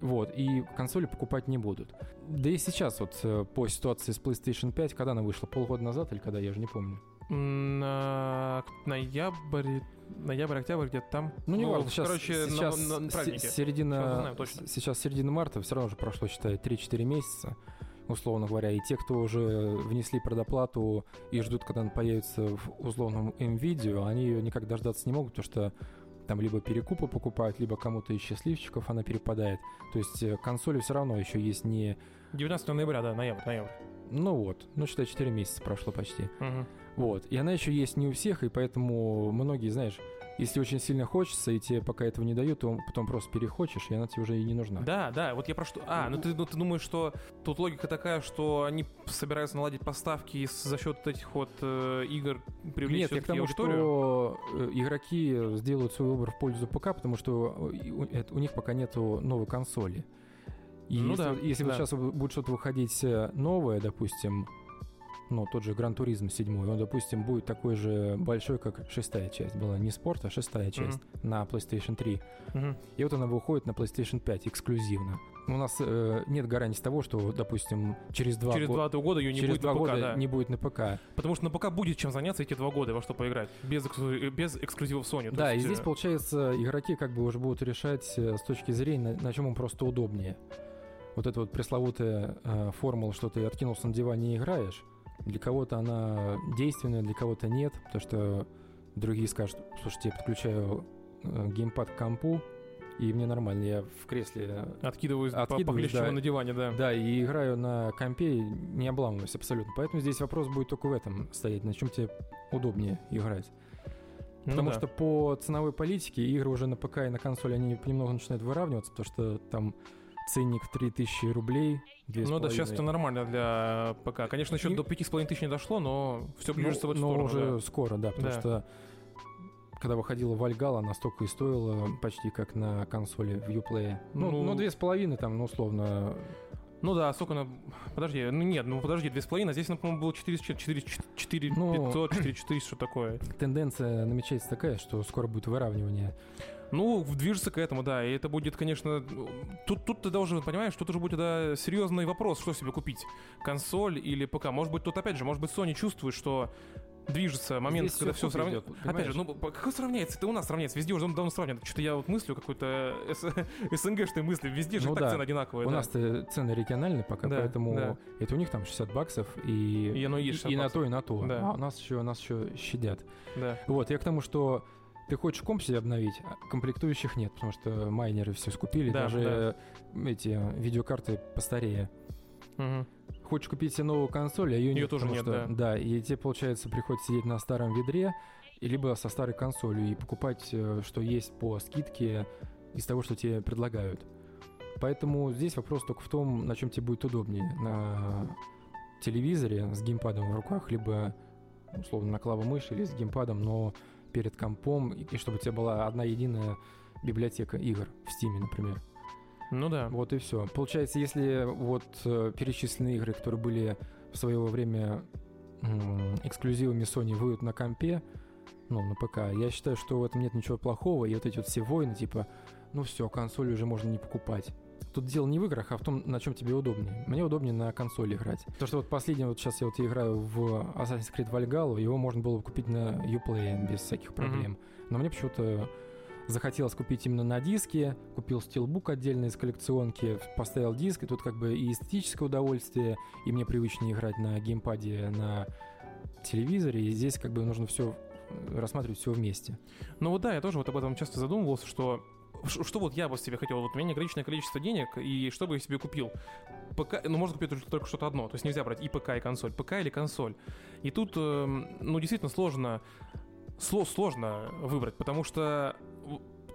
Вот, и консоли покупать не будут. Да и сейчас вот э, по ситуации с PlayStation 5, когда она вышла? Полгода назад или когда, я же не помню. На ноябрь, ноябрь, октябрь где-то там. Ну, не ну, важно, сейчас, короче, сейчас на, на середина, сейчас, сейчас середина марта, все равно уже прошло, считай, 3-4 месяца условно говоря, и те, кто уже внесли предоплату и ждут, когда она появится в условном M-видео, они ее никак дождаться не могут, потому что там либо перекупы покупают, либо кому-то из счастливчиков она перепадает. То есть э, консоли все равно еще есть не... 19 ноября, да, ноябрь, ноябрь. Ну вот, ну считай, 4 месяца прошло почти. Угу. Вот, и она еще есть не у всех, и поэтому многие, знаешь, если очень сильно хочется, и тебе пока этого не дают, то потом просто перехочешь, и она тебе уже и не нужна. Да, да, вот я про что... А, ну ты, ну, ты думаешь, что тут логика такая, что они собираются наладить поставки за счет этих вот э, игр привлечь Нет, я к тому, аудиторию? что э, игроки сделают свой выбор в пользу ПК, потому что у, у них пока нету новой консоли. И ну, если, да, если да. вот сейчас будет что-то выходить э, новое, допустим, ну, тот же Гран Туризм 7, он, допустим, будет такой же большой, как шестая часть была. Не спорт, а шестая часть mm-hmm. на PlayStation 3. Mm-hmm. И вот она выходит на PlayStation 5 эксклюзивно. У нас э, нет гарантии того, что, допустим, через два, через го- два года ее не через будет два на ПК, года да. не будет на ПК. Потому что на ПК будет чем заняться эти два года, во что поиграть, без, эксклю... без эксклюзивов Sony. Да, есть... и здесь, э, получается, игроки как бы уже будут решать э, с точки зрения, на, на чем им просто удобнее. Вот эта вот пресловутая э, формула, что ты откинулся на диване и играешь, для кого-то она действенная, для кого-то нет, потому что другие скажут, слушайте, я подключаю э, геймпад к компу, и мне нормально, я в кресле откидываюсь, откидываюсь да, на диване, да. Да, и играю на компе, не обламываюсь абсолютно. Поэтому здесь вопрос будет только в этом стоять, на чем тебе удобнее играть. Ну, потому да. что по ценовой политике игры уже на ПК и на консоли, они понемногу начинают выравниваться, потому что там ценник в 3000 рублей. Ну да, сейчас это нормально для ПК. Конечно, еще и... до 5500 тысяч не дошло, но все ближется ну, в эту но сторону. уже да. скоро, да, потому да. что когда выходила Вальгала, она столько и стоила почти как на консоли в Uplay. Ну, ну, ну две с половиной там, ну, условно, ну да, сколько она... Подожди, ну нет, ну подожди, две с половиной, а здесь, по-моему, было 4, 4, 4 ну, 500, 4 400, что такое. Тенденция намечается такая, что скоро будет выравнивание. Ну, движется к этому, да, и это будет, конечно... Тут, тут ты должен понимаешь, что тут уже будет да, серьезный вопрос, что себе купить, консоль или ПК. Может быть, тут опять же, может быть, Sony чувствует, что движется момент, Здесь когда все, все сравняется. Опять же, ну как сравняется? Это у нас сравняется, везде уже давно сравнивают. Что-то я вот мыслю какой-то СНГ-шной мысли, везде же ну, так да. цены одинаковые. У да. нас-то цены региональные пока, да, поэтому да. это у них там 60 баксов и, и, оно и, и на то, и на то. Да. А у нас еще, нас еще щадят. Да. Вот, я к тому, что ты хочешь комп себе обновить, а комплектующих нет, потому что майнеры все скупили, да, даже да. эти видеокарты постарее. Угу хочешь купить себе новую консоль, а ее, ее нет. тоже нет, что, да. Да, и тебе, получается, приходится сидеть на старом ведре, либо со старой консолью и покупать, э, что есть по скидке из того, что тебе предлагают. Поэтому здесь вопрос только в том, на чем тебе будет удобнее. На телевизоре с геймпадом в руках, либо, условно, на клавомыши или с геймпадом, но перед компом, и чтобы у тебя была одна единая библиотека игр в Steam, например. Ну да. Вот и все. Получается, если вот э, перечисленные игры, которые были в свое время эксклюзивами Sony, выйдут на компе, ну, на ПК, я считаю, что в этом нет ничего плохого, и вот эти вот все войны, типа, ну все, консоль уже можно не покупать. Тут дело не в играх, а в том, на чем тебе удобнее. Мне удобнее на консоли играть. То, что вот последний, вот сейчас я вот играю в Assassin's Creed Valhalla, его можно было купить на Uplay без всяких проблем. Mm-hmm. Но мне почему-то захотелось купить именно на диске, купил стилбук отдельно из коллекционки, поставил диск, и тут как бы и эстетическое удовольствие, и мне привычнее играть на геймпаде, на телевизоре, и здесь как бы нужно все рассматривать все вместе. Ну вот да, я тоже вот об этом часто задумывался, что что вот я бы себе хотел, вот у меня неограниченное количество денег, и что бы я себе купил? ПК, ну, можно купить только что-то одно, то есть нельзя брать и ПК, и консоль, ПК или консоль. И тут, эм, ну, действительно сложно, сложно выбрать, потому что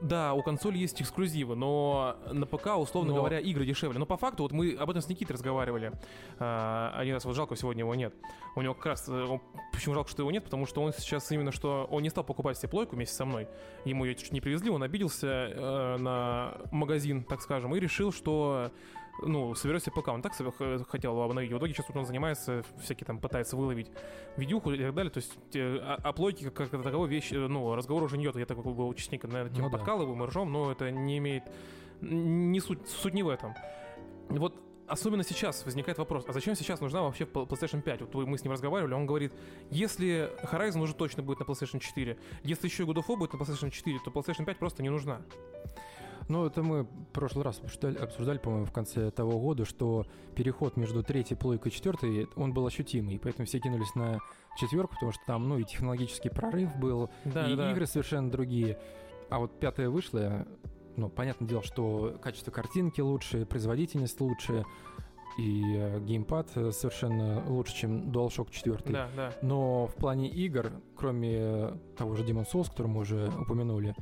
да, у консоли есть эксклюзивы, но на ПК, условно но... говоря, игры дешевле. Но по факту, вот мы об этом с Никитой разговаривали а, один раз, вот жалко, сегодня его нет. У него как раз, он, почему жалко, что его нет, потому что он сейчас именно что, он не стал покупать себе плойку вместе со мной, ему ее чуть не привезли, он обиделся э, на магазин, так скажем, и решил, что ну, соберет себе ПК. Он так хотел обновить. В итоге сейчас вот он занимается, всякие там пытается выловить видюху и так далее. То есть а, о плойке как, как таковой вещи, ну, разговор уже не идет. Я такой был частенько, наверное, типа, ну, подкалываю, мы ржем, но это не имеет... Не суть, суть не в этом. Вот особенно сейчас возникает вопрос, а зачем сейчас нужна вообще PlayStation 5? Вот мы с ним разговаривали, он говорит, если Horizon уже точно будет на PlayStation 4, если еще и God of War будет на PlayStation 4, то PlayStation 5 просто не нужна. Ну, это мы в прошлый раз обсуждали, обсуждали по-моему, в конце того года, что переход между третьей плойкой и четвертой, он был ощутимый, поэтому все кинулись на четверку, потому что там, ну, и технологический прорыв был, да, и да. игры совершенно другие. А вот пятая вышла, ну, понятное дело, что качество картинки лучше, производительность лучше, и э, геймпад совершенно лучше, чем DualShock 4. Да, да. Но в плане игр, кроме того же Demon's Souls, который мы уже упомянули,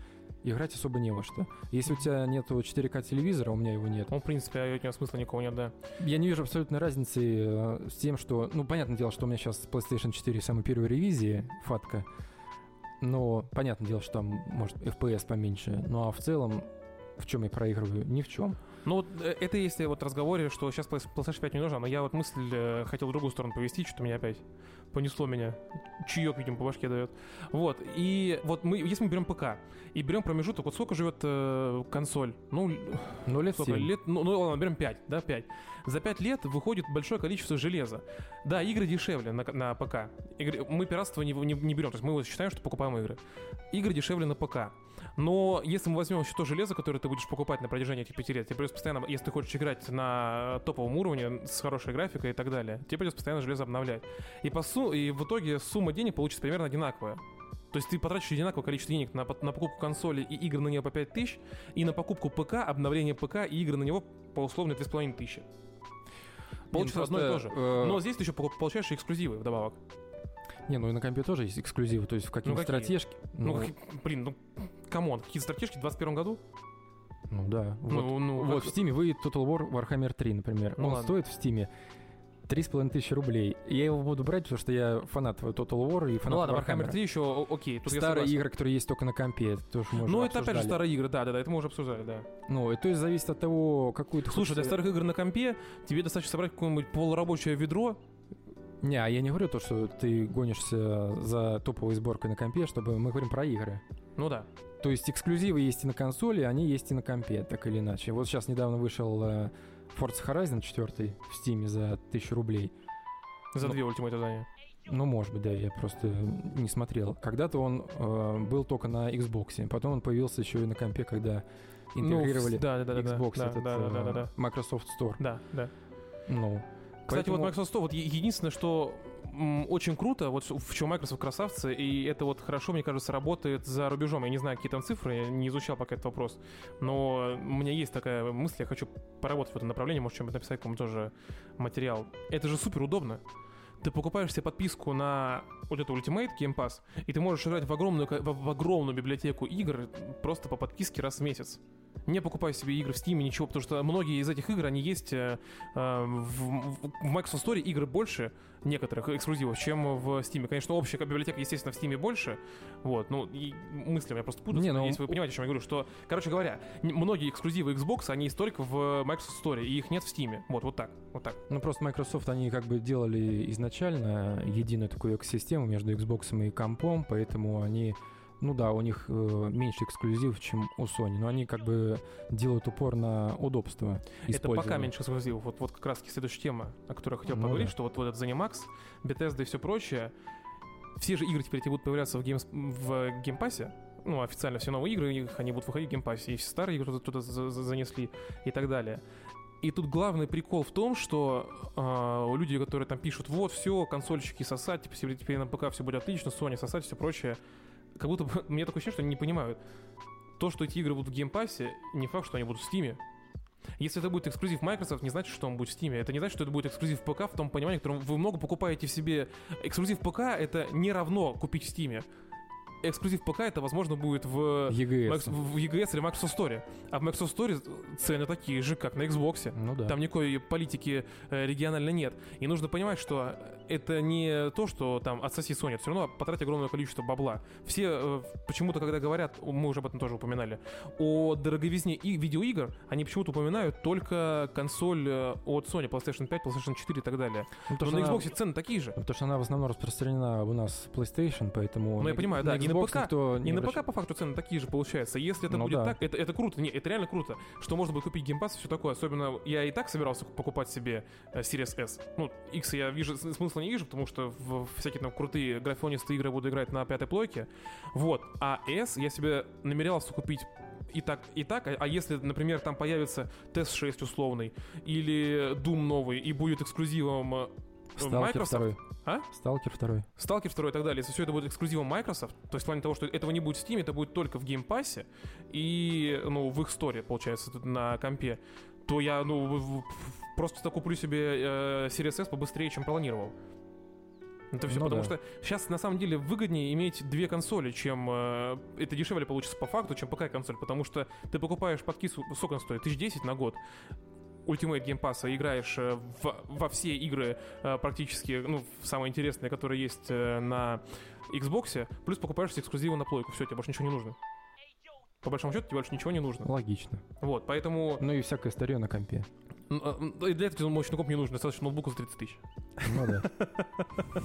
играть особо не во что. Если у тебя нет 4К телевизора, у меня его нет. Ну, в принципе, а от него смысла никого нет, да. Я не вижу абсолютной разницы э, с тем, что... Ну, понятное дело, что у меня сейчас PlayStation 4 самой первой ревизии, фатка. Но понятное дело, что там, может, FPS поменьше. Ну, а в целом, в чем я проигрываю? Ни в чем. Ну, вот э, это если вот разговоре, что сейчас PlayStation 5 не нужно, но я вот мысль э, хотел в другую сторону повести, что меня опять понесло меня. Чаек, видимо, по башке дает. Вот. И вот мы, если мы берем ПК и берем промежуток, вот сколько живет э, консоль? Ну, ну лет сколько? 7. Лет, ну, ну, ладно, берем 5, да, 5. За 5 лет выходит большое количество железа. Да, игры дешевле на, на ПК. Игры, мы пиратство не, не, не берем, то есть мы вот считаем, что покупаем игры. Игры дешевле на ПК. Но если мы возьмем еще то железо, которое ты будешь покупать на протяжении этих пяти лет, тебе придется постоянно, если ты хочешь играть на топовом уровне с хорошей графикой и так далее, тебе придется постоянно железо обновлять. И, по су и в итоге сумма денег получится примерно одинаковая. То есть ты потратишь одинаковое количество денег на, на покупку консоли и игр на нее по 5000, и на покупку ПК, обновление ПК и игры на него по условно 2500. Получится ну, одно и то же. Э... Но здесь ты еще получаешь эксклюзивы вдобавок. Не, ну и на компе тоже есть эксклюзивы, то есть в каких-то ну, стратежке. Ну, ну, блин, ну, come on, какие стратежки в 21 году? Ну да. Вот, Ну, ну, вот как- в Steam выйдет Total War Warhammer 3, например. Ну Он ладно. стоит в Steam 3,5 тысячи рублей. Я его буду брать, потому что я фанат Total War и фанат Ну ладно, Warhammer. Warhammer 3 еще окей. Тут Старые игры, которые есть только на компе, это тоже уже Ну, это опять же старые игры, да, да, да, это мы уже обсуждали, да. Ну, и то есть зависит от того, какую ты Слушай, хочешь для старых игр на компе тебе достаточно собрать какое-нибудь полурабочее ведро. Не, а я не говорю то, что ты гонишься за топовой сборкой на компе, чтобы мы говорим про игры. Ну да. То есть эксклюзивы есть и на консоли, они есть и на компе, так или иначе. Вот сейчас недавно вышел э, Forza Horizon 4 в Steam за 1000 рублей. За Ну. две ультимейт задания. Ну, может быть, да, я просто не смотрел. Когда-то он э, был только на Xbox, потом он появился еще и на компе, когда интегрировали Ну, да, да, да, да, Xbox, да, этот, да, да, да, э, да, Microsoft Store. да, да. Ну, Кстати, поэтому- вот Microsoft Store, вот единственное, что очень круто, вот в чем Microsoft красавцы, и это вот хорошо, мне кажется, работает за рубежом. Я не знаю, какие там цифры, я не изучал пока этот вопрос, но у меня есть такая мысль, я хочу поработать в этом направлении, может, чем-нибудь написать кому тоже материал. Это же супер удобно. Ты покупаешь себе подписку на вот эту Ultimate Game Pass, и ты можешь играть в огромную, в, в огромную библиотеку игр просто по подписке раз в месяц. Не покупай себе игры в Steam, ничего, потому что многие из этих игр, они есть э, э, в- в Microsoft Store игры больше некоторых эксклюзивов, чем в Steam. Конечно, общая библиотека, естественно, в Steam больше. Вот, ну, и мысли у меня просто путаются. Не, ну- Если вы понимаете, о чем я говорю, что, короче говоря, многие эксклюзивы Xbox, они есть только в Microsoft Store, и их нет в Steam. Вот, вот так, вот так. Ну, просто Microsoft, они как бы делали изначально единую такую экосистему между Xbox и компом, поэтому они, ну да, у них э, меньше эксклюзивов, чем у Sony, но они как бы делают упор на удобство Это пока меньше эксклюзивов. Вот, вот как раз следующая тема, о которой я хотел Ну поговорить, да. что вот, вот этот ZeniMax, Bethesda и все прочее, все же игры теперь будут появляться в, геймс, в геймпассе, ну, официально все новые игры, их, они будут выходить в геймпассе, и все старые игры туда, туда за- за- занесли и так далее. И тут главный прикол в том, что э, люди, которые там пишут, вот, все, консольщики сосать, типа, теперь на ПК все будет отлично, Sony сосать, все прочее, как будто бы, мне такое ощущение, что они не понимают. То, что эти игры будут в геймпассе, не факт, что они будут в Стиме. Если это будет эксклюзив Microsoft, не значит, что он будет в Steam. Это не значит, что это будет эксклюзив ПК в том понимании, в котором вы много покупаете в себе. Эксклюзив ПК это не равно купить в Steam. Эксклюзив ПК это, возможно, будет в, EGS. В EGS или Microsoft Store. А в Microsoft Store цены такие же, как на Xbox. Ну да. Там никакой политики э, региональной нет. И нужно понимать, что это не то, что там отсоси Sony, все равно потратить огромное количество бабла. Все э, почему-то, когда говорят, мы уже об этом тоже упоминали, о дороговизне и видеоигр, они почему-то упоминают только консоль э, от Sony, PlayStation 5, PlayStation 4 и так далее. Ну, Но на что Xbox цены такие же. она, потому что она в основном распространена у нас PlayStation, поэтому... Ну, я понимаю, да, и на ПК, никто И на ПК по факту цены такие же получаются. Если это Ну будет да. так, это, это круто. Не, это реально круто, что можно будет купить геймпас и все такое. Особенно я и так собирался покупать себе э, Series S. Ну, X я вижу, с- смысла не вижу, потому что в, всякие там крутые графонистые игры буду играть на пятой плойке. Вот. А S я себе намерялся купить и так, и так. А, а если, например, там появится TES 6 условный или Doom новый и будет эксклюзивом э, Сталкер Microsoft, второй. А? Сталкер второй. Сталкер 2 и так далее, если все это будет эксклюзивом Microsoft, то есть в плане того, что этого не будет в Steam, это будет только в геймпассе и, ну, в их сторе, получается, на компе, то я, ну, просто куплю себе э, Series S побыстрее, чем планировал. Это все Ну потому да. что сейчас на самом деле выгоднее иметь две консоли, чем э, это дешевле получится по факту, чем ПК консоль, потому что ты покупаешь подписку, сколько он стоит, тысяч десять на год. Ultimate Game Pass, а играешь э, в- во все игры э, практически, ну, самые интересные, которые есть э, на Xbox, плюс покупаешь эксклюзивы на плойку. Все, тебе больше ничего не нужно. По большому счету, тебе больше ничего не нужно. Логично. Вот, поэтому Ну и всякое старье на компе. э, и для этого мощный комп не нужен, достаточно ноутбука за 30 тысяч. Ну да.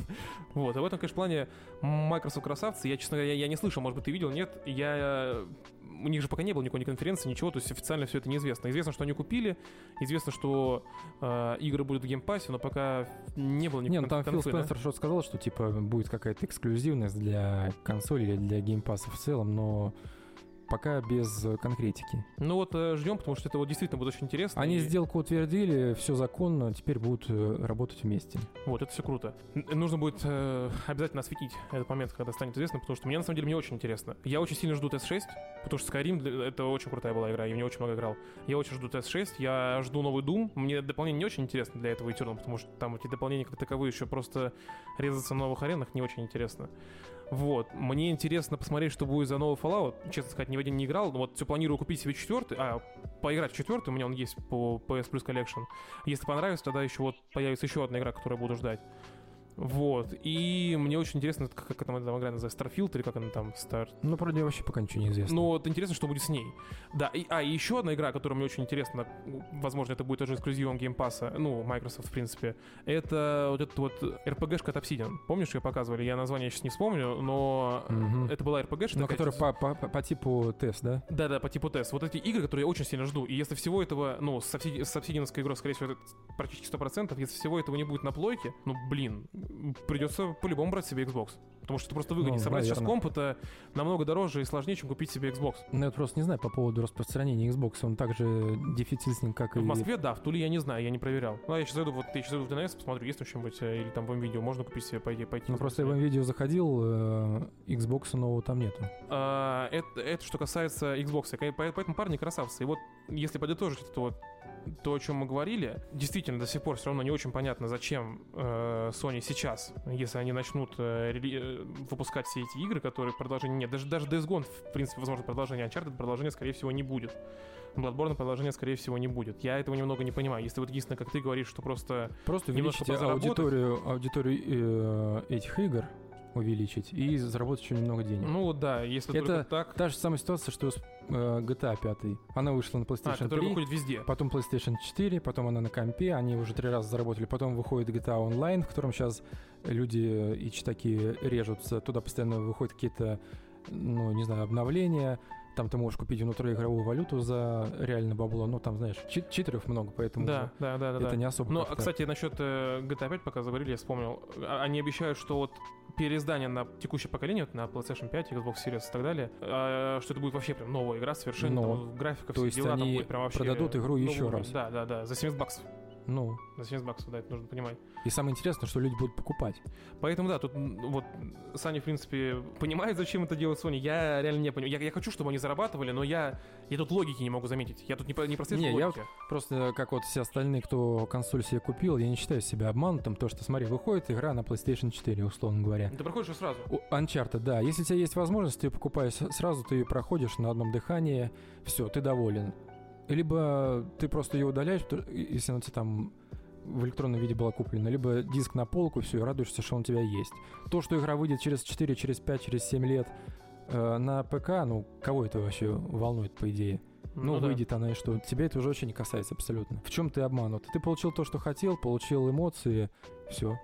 Вот, и в этом, конечно, плане Microsoft красавцы. Я, честно говоря, я, я не слышал, может быть, ты видел, нет. Я... У них же пока не было никакой ни конференции, ничего, то есть официально все это неизвестно. Известно, что они купили, известно, что э, игры будут в геймпассе, но пока не было Не, никакой ну там Фил да? Спенсер что сказал, что типа будет какая-то эксклюзивность для консоли или для геймпаса в целом, но пока без э, конкретики. Ну вот ждем, потому что это вот действительно будет очень интересно. Они и- сделку утвердили, все законно, теперь будут э, работать вместе. Вот, это все круто. Нужно будет э, обязательно осветить этот момент, когда станет известно, потому что мне на самом деле мне очень интересно. Я очень сильно жду TS6, потому что Skyrim для- это очень крутая была игра, я в нее очень много играл. Я очень жду TS6, я жду новый Doom. Мне дополнение не очень интересно для этого Eternal, потому что там эти дополнения как таковые еще просто резаться на новых аренах не очень интересно. Вот. Мне интересно посмотреть, что будет за новый Fallout. Честно сказать, ни в один не играл. Вот все планирую купить себе четвертый. А, поиграть в четвертый. У меня он есть по PS Plus Collection. Если понравится, тогда еще вот появится еще одна игра, которую буду ждать. Вот. И мне очень интересно, как, как там эта игра называется, Starfield или как она там, Star... Ну, про нее вообще пока ничего не известно. Ну, вот интересно, что будет с ней. Да, и, а, и еще одна игра, которая мне очень интересна, возможно, это будет тоже эксклюзивом Game Pass, ну, Microsoft, в принципе, это вот этот вот RPG-шка от Obsidian. Помнишь, ее показывали? Я название сейчас не вспомню, но Мгм. это была RPG-шка. Но такая, которая по, по, по типу тест, да? Да-да, по типу тест. Вот эти игры, которые я очень сильно жду. И если всего этого, ну, с, обсиди... с обсидиановской игрой, скорее всего, это практически 100%, если всего этого не будет на плойке, ну, блин, придется по-любому брать себе Xbox. Потому что это просто выгоднее. Ну, Собрать сейчас наверное. комп это намного дороже и сложнее, чем купить себе Xbox. Ну, я просто не знаю по поводу распространения Xbox. Он также дефицитен, как и... В Москве, да, в Туле я не знаю, я не проверял. Ну, а я сейчас зайду, вот я сейчас зайду в DNS, посмотрю, есть там что-нибудь, э, или там в видео можно купить себе, пойти, пойти. Ну, просто я в видео заходил, э, Xbox нового там нету. А, это, это что касается Xbox. Поэтому парни красавцы. И вот если подытожить это вот то, о чем мы говорили, действительно до сих пор все равно не очень понятно, зачем э, Sony сейчас, если они начнут э, рели- э, выпускать все эти игры, которые продолжения нет. Даже, даже Days Gone, в принципе, возможно, продолжение Uncharted, продолжения, скорее всего, не будет. Bloodborne продолжения, скорее всего, не будет. Я этого немного не понимаю. Если вот единственное, как ты говоришь, что просто... Просто подзаработать. аудиторию, аудиторию э, этих игр, увеличить, и заработать еще немного денег. Ну вот да, если Это только так... Та же самая ситуация, что с э, GTA 5. Она вышла на А, PlayStation который 3, выходит везде. потом PlayStation 4, потом она на компе, они уже три раза заработали, потом выходит GTA Online, в котором сейчас люди и читаки режутся, туда постоянно выходят какие-то, ну, не знаю, обновления, там ты можешь купить внутриигровую валюту за реально бабло, ну, там, знаешь, чит- читеров много, поэтому Да, да, да, да. это да. не особо Ну, а, кстати, насчет э, GTA 5, пока заговорили, я вспомнил. А- Они обещают, что вот переиздание на текущее поколение, вот на PlayStation 5, Xbox Series и так далее, а, что это будет вообще прям новая игра, совершенно Ну, там, графика, то все есть дела, там они будет прям вообще продадут игру еще раз. Да, да, да, за 70 баксов. Ну, За 70 баксов, да, это нужно понимать. и самое интересное, что люди будут покупать. Поэтому, да, тут вот Саня, в принципе, понимает, зачем это делает Sony. Я реально не понимаю. Я, я хочу, чтобы они зарабатывали, но я, я тут логики не могу заметить. Я тут не, не прослеживаю Не, я логики. Просто как вот все остальные, кто консоль себе купил, я не считаю себя обманутым, то что, смотри, выходит игра на PlayStation 4, условно говоря. Ты проходишь её сразу. У- Uncharted, да. Если у тебя есть возможность, ты покупаешь сразу, ты ее проходишь на одном дыхании, все, ты доволен. Либо ты просто ее удаляешь, если она у тебя там в электронном виде была куплена, либо диск на полку, все, и радуешься, что он у тебя есть. То, что игра выйдет через 4, через 5, через 7 лет э, на ПК, ну, кого это вообще волнует, по идее? Ну, да. выйдет она, и что? Тебя это уже вообще не касается абсолютно. В чем ты обманут? Ты получил то, что хотел, получил эмоции, все.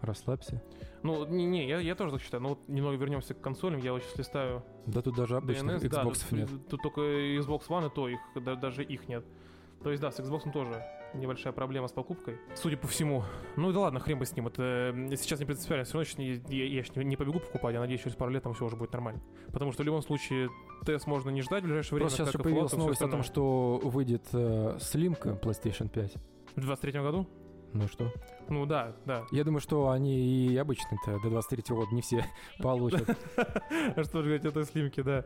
Расслабься. Ну, не-не, я, я тоже так считаю. Но вот немного вернемся к консолям. Я вот сейчас листаю Да тут даже обычных DNS, да, Xbox тут, нет. тут только Xbox One, и то их, да- даже их нет. То есть, да, с Xbox тоже небольшая проблема с покупкой, судя по всему. Ну да ладно, хрен бы с ним. Это сейчас не принципиально. Все равно не- я, я ж не, не побегу покупать. Я надеюсь, через пару лет там все уже будет нормально. Потому что в любом случае тест можно не ждать в ближайшее время. Просто сейчас как еще появилась новость о том, что выйдет э, слимка PlayStation 5. В 23 году? Ну что? Ну да, да. Я думаю, что они и обычно-то до 23 года не все получат. А Что же говорить о той слимке, да.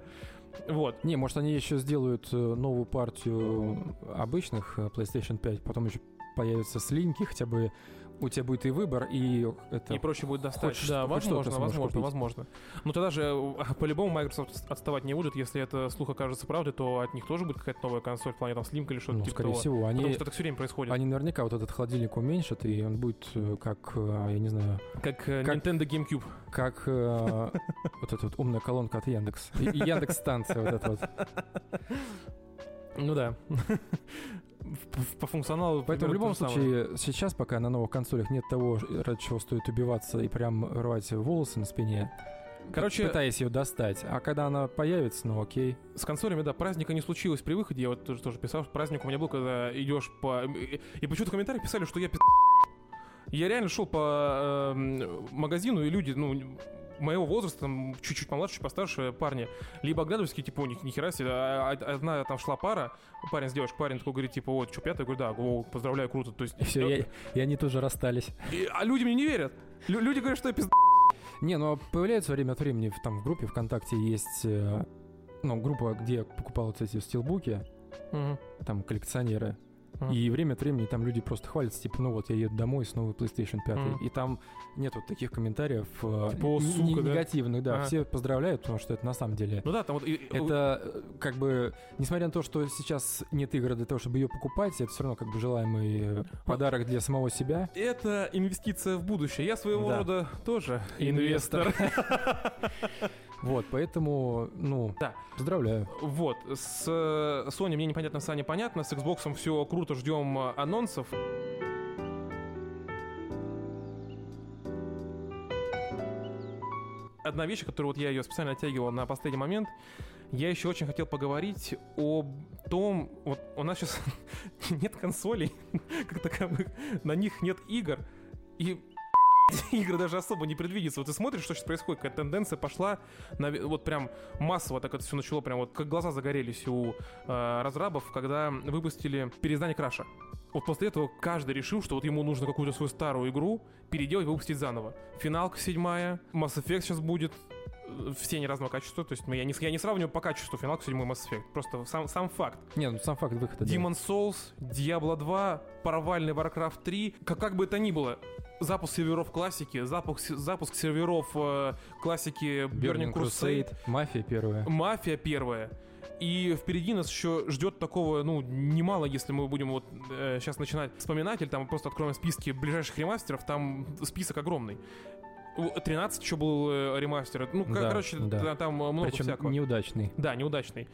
Вот. Не, может, они еще сделают э, новую партию обычных э, PlayStation 5, потом еще появятся слимки, хотя бы у тебя будет и выбор, и это... И проще будет достать. хоть да, что- возможно, сможешь возможно, купить. возможно. Но тогда же э, по-любому Microsoft отставать не будет. Если это слух окажется правдой, то от них тоже будет какая-то новая консоль в плане там слимка или что-то ну, типа скорее того. всего, Потому они, что так все время происходит. они наверняка вот этот холодильник уменьшат, и он будет э, как, э, я не знаю, Как, как- Nintendo GameCube. как вот эта вот умная колонка от Яндекс. Яндекс-станция вот эта вот. Ну да. По функционалу. Поэтому в любом то же случае, сейчас, пока на новых консолях нет того, ради чего стоит убиваться и прям рвать волосы на спине, Короче, пытаясь ее достать. А когда она появится, ну окей. с консолями, да, праздника не случилось при выходе. Я вот тоже, тоже писал, что праздник у меня был, когда идешь по... И почему-то в комментариях писали, что я пи***. Я реально шел по эм, магазину, и люди, ну, моего возраста, там, чуть-чуть помладше, чуть постарше парни, либо оглядывались, такие, типа, у них нихера себе, а- а- одна там шла пара, парень с девушкой, парень такой говорит, типа, вот, что, пятый? Я говорю, да, о, поздравляю, круто, то есть... Все, и, и они тоже расстались. И- а люди мне не верят. Лю- люди говорят, что я пизда. Не, ну а появляется время от времени, там в группе ВКонтакте есть, э, ну, группа, где я покупал вот эти стилбуки, там коллекционеры. И время от времени там люди просто хвалятся, типа, ну вот, я еду домой с новой PlayStation 5. Мгм. И там нет вот таких комментариев э, Типа, «О, сука, да?» негативных, да. Ага. Все поздравляют, потому что это на самом деле... Ну да, там вот... и- Это э, как бы, несмотря на то, что сейчас нет игр для того, чтобы ее покупать, это все равно как бы желаемый э, подарок для самого себя. Это инвестиция в будущее. Я своего Да. рода тоже Инвестор. инвестор. Вот, поэтому, ну, Да. поздравляю. Вот, с Sony мне непонятно, с Саней понятно, с Xbox все круто, ждем э, анонсов. Одна вещь, которую вот я ее специально оттягивал на последний момент, я еще очень хотел поговорить об том, вот у нас сейчас нет консолей как таковых, на них нет игр, и игры даже особо не предвидится. Вот ты смотришь, что сейчас происходит, какая тенденция пошла, наве- вот прям массово так это все начало, прям вот как глаза загорелись у э, разрабов, когда выпустили переиздание Краша. Вот после этого каждый решил, что вот ему нужно какую-то свою старую игру переделать и выпустить заново. Финалка седьмая, Mass Effect сейчас будет, э, все не разного качества, то есть я не, я не сравниваю по качеству Финалку седьмой Mass Effect, просто сам, сам факт. Не, ну сам факт выхода. да. Demon Souls, Diablo 2, провальный Warcraft 3, как, как бы это ни было, запуск серверов классики, запуск, запуск серверов э, классики Burning, Crusade, Мафия первая. Мафия первая. И впереди нас еще ждет такого, ну, немало, если мы будем вот сейчас начинать вспоминать, или там просто откроем списки ближайших ремастеров, там список огромный. У- 13 еще был э, ремастер. Ну, Да, короче, да. та- там много Причем всякого. неудачный. Да, неудачный.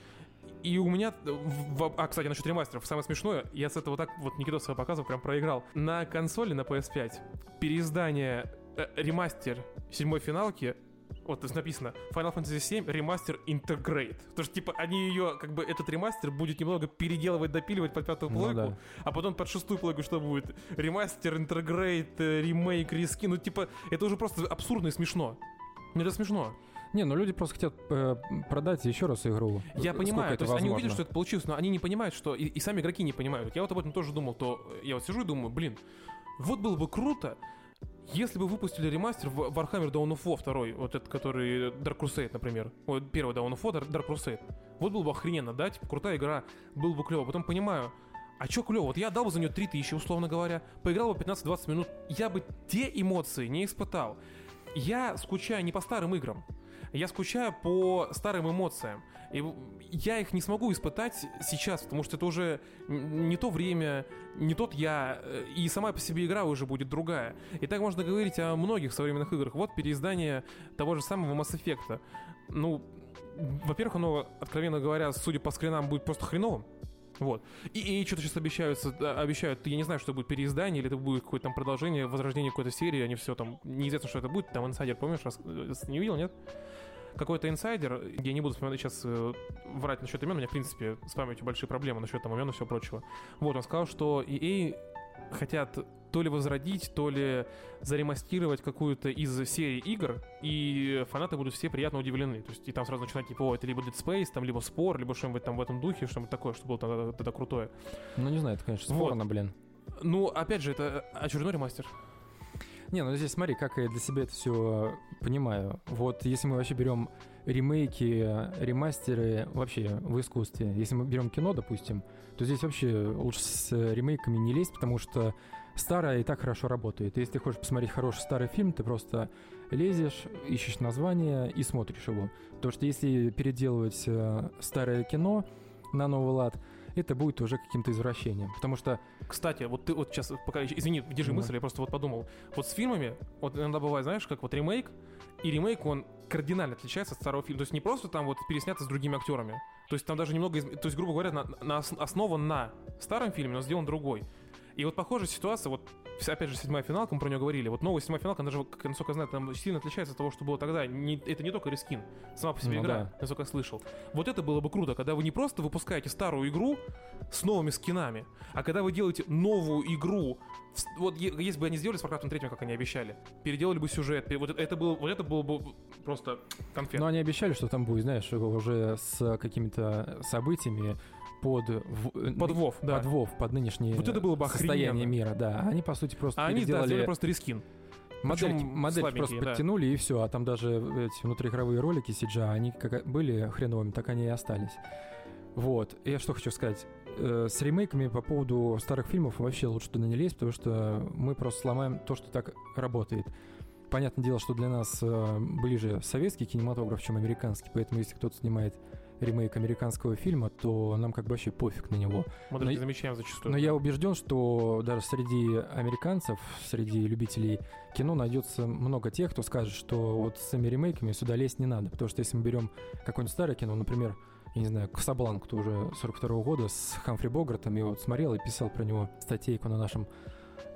И у меня... в- а, кстати, насчет ремастеров. Самое смешное, я с этого так вот Никитос своего показывал, прям проиграл. На консоли, на PS5, переиздание э, ремастер седьмой финалки вот то есть написано Final Fantasy 7 ремастер Integrate. Потому что, типа, они ее, как бы, этот ремастер будет немного переделывать, допиливать под пятую Ну плойку, да. а потом под шестую плойку что будет? Ремастер, Integrate, э, ремейк, риски. Ну, типа, это уже просто абсурдно и смешно. Мне это смешно. Не, ну люди просто хотят э, продать еще раз игру. Я понимаю, то есть они увидели, что это получилось, но они не понимают, что и, и сами игроки не понимают. Я вот об этом тоже думал, то я вот сижу и думаю, блин, вот было бы круто, если бы выпустили ремастер в Warhammer Dawn of War 2, вот этот, который Dark Crusade, например. Ой, первый Dawn of War, Dar- Dark Crusade. Вот было бы охрененно, да, типа крутая игра, было бы клево. Потом понимаю, а чё клево? Вот я дал бы за нее 3000, условно говоря, поиграл бы 15-20 минут, я бы те эмоции не испытал. Я скучаю не по старым играм, я скучаю по старым эмоциям. И я их не смогу испытать сейчас, потому что это уже не то время, не тот я, э, и сама по себе игра уже будет другая. И так можно говорить о многих современных играх. Вот переиздание того же самого Mass Effect. Ну, во-первых, оно, откровенно говоря, судя по скринам, будет просто хреновым. Вот. И, и что-то сейчас обещаются, да, обещают, я не знаю, что будет переиздание, или это будет какое-то там продолжение, возрождение какой-то серии, они все там, неизвестно, что это будет, там инсайдер, помнишь, раз, э, не видел, нет? Какой-то инсайдер, я не буду вспоминать сейчас э, врать насчет имен, у меня, в принципе, с памятью большие проблемы насчет там имен и всего прочего. Вот, он сказал, что EA хотят то ли возродить, то ли заремастировать какую-то из серий игр, и фанаты будут все приятно удивлены. То есть, и там сразу начинать, типа, о, это либо Dead Space, там, либо спор, либо что-нибудь там в этом духе, что-нибудь такое, что было тогда, тогда крутое. Ну, не знаю, это, конечно, Вот. спорно, блин. Ну, опять же, это очередной ремастер. Не, ну здесь смотри, как я для себя это все понимаю. Вот если мы вообще берем ремейки, ремастеры вообще в искусстве, если мы берем кино, допустим, то здесь вообще лучше с ремейками не лезть, потому что старое и так хорошо работает. Если ты хочешь посмотреть хороший старый фильм, ты просто лезешь, ищешь название и смотришь его. Потому что если переделывать э, старое кино на новый лад, это будет уже каким-то извращением. Потому что Кстати, вот ты вот сейчас, пока, извини, держи Ну. мысль, я просто вот подумал. Вот с фильмами, вот иногда бывает, знаешь, как вот ремейк, и ремейк, он кардинально отличается от старого фильма. То есть не просто там вот переснято с другими актерами. То есть там даже немного, то есть, грубо говоря, на, на ос- основан на старом фильме, но сделан другой. И вот похожая ситуация, вот опять же седьмая финалка, мы про нее говорили. Вот новая седьмая финалка, она даже, как, насколько я знаю, там сильно отличается от того, что было тогда. Не- это не только рескин, сама по себе Ну игра, да. насколько я слышал. Вот это было бы круто, когда вы не просто выпускаете старую игру с новыми скинами, а когда вы делаете новую игру, вот если бы они сделали с Warcraft 3, как они обещали, переделали бы сюжет, вот это, это было, вот это было бы просто конфет. Но они обещали, что там будет, знаешь, уже с какими-то событиями под... в- Под WoW, да. Под WoW, под нынешнее Вот это было бы состояние мира, да. Они, по сути, просто а они, да, сделали просто причем модельки слабенькие, просто да. подтянули, и все. А там даже эти внутриигровые ролики CGI, они как были хреновыми, так они и остались. Вот. Я что хочу сказать. э, с ремейками по поводу старых фильмов вообще лучше туда не лезть, потому что мы просто сломаем то, что так работает. Понятное дело, что для нас э, ближе советский кинематограф, чем американский, поэтому если кто-то снимает ремейк американского фильма, то нам как бы вообще пофиг на него. Мы Но даже и- не замечаем зачастую. Но я убежден, что даже среди американцев, среди любителей кино найдется много тех, кто скажет, что вот с этими ремейками сюда лезть не надо. Потому что если мы берем какое-нибудь старое кино, например, я не знаю, Касабланк, кто уже 42 года, с Хамфри Богартом, я вот смотрел и писал про него статейку на нашем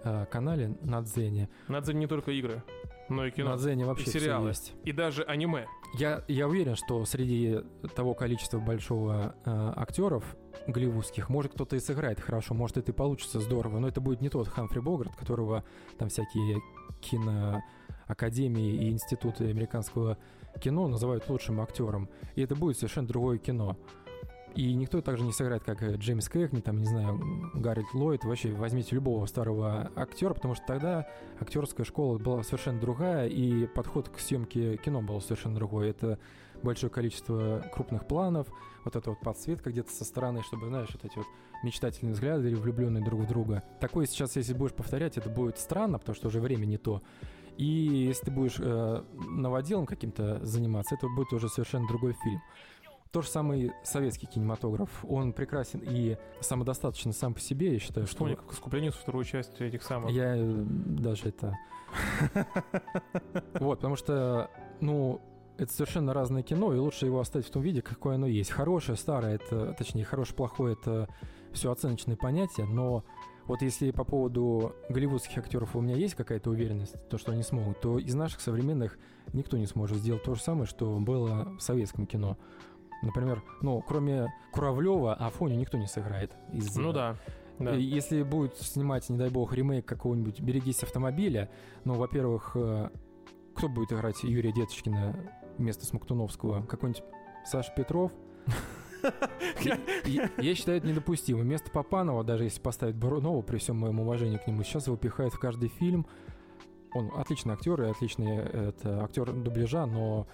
э, канале на Дзене. Надо не только игры, но и кино. На Дзене вообще и сериалы. есть. И даже аниме. Я, я уверен, что среди того количества большого э, актеров голливудских, может кто-то и сыграет хорошо, может это и получится здорово, но это будет не тот Хамфри Богарт, которого там всякие киноакадемии и институты американского кино называют лучшим актером. И это будет совершенно другое кино. И никто также не сыграет, как э, Джеймс Кэкни, там, не знаю, Гаррет Ллойд. Вообще возьмите любого старого актера, потому что тогда актерская школа была совершенно другая, и подход к съемке кино был совершенно другой. Это большое количество крупных планов, вот эта вот подсветка где-то со стороны, чтобы, знаешь, вот эти вот мечтательные взгляды или влюбленные друг в друга. Такое сейчас, если будешь повторять, это будет странно, потому что уже время не то. И если ты будешь э, новоделом каким-то заниматься, это будет уже совершенно другой фильм. То же самое и советский кинематограф. Он прекрасен и самодостаточен сам по себе, я считаю, что... Вспомни, как искупление вторую часть этих самых. Я э, даже это... Вот, потому что, ну, это совершенно разное кино, и лучше его оставить в том виде, какое оно есть. Хорошее, старое, это, точнее, хорошее, плохое, это все оценочные понятия, но вот если по поводу голливудских актеров у меня есть какая-то уверенность, то, что они смогут, то из наших современных никто не сможет сделать то же самое, что было в советском кино. Например, ну, кроме Куравлева, Афоню никто не сыграет. Из, Ну да. да. и Если будет снимать, не дай бог, ремейк какого-нибудь «Берегись автомобиля», ну, во-первых, э, кто будет играть Юрия Деточкина вместо Смоктуновского? Какой-нибудь Саша Петров? Я- считаю это недопустимо. Вместо Папанова, даже если поставить Бурунова, при всем моем уважении к нему, сейчас его пихают в каждый фильм. Он отличный актер и отличный э, это, актер дубляжа, но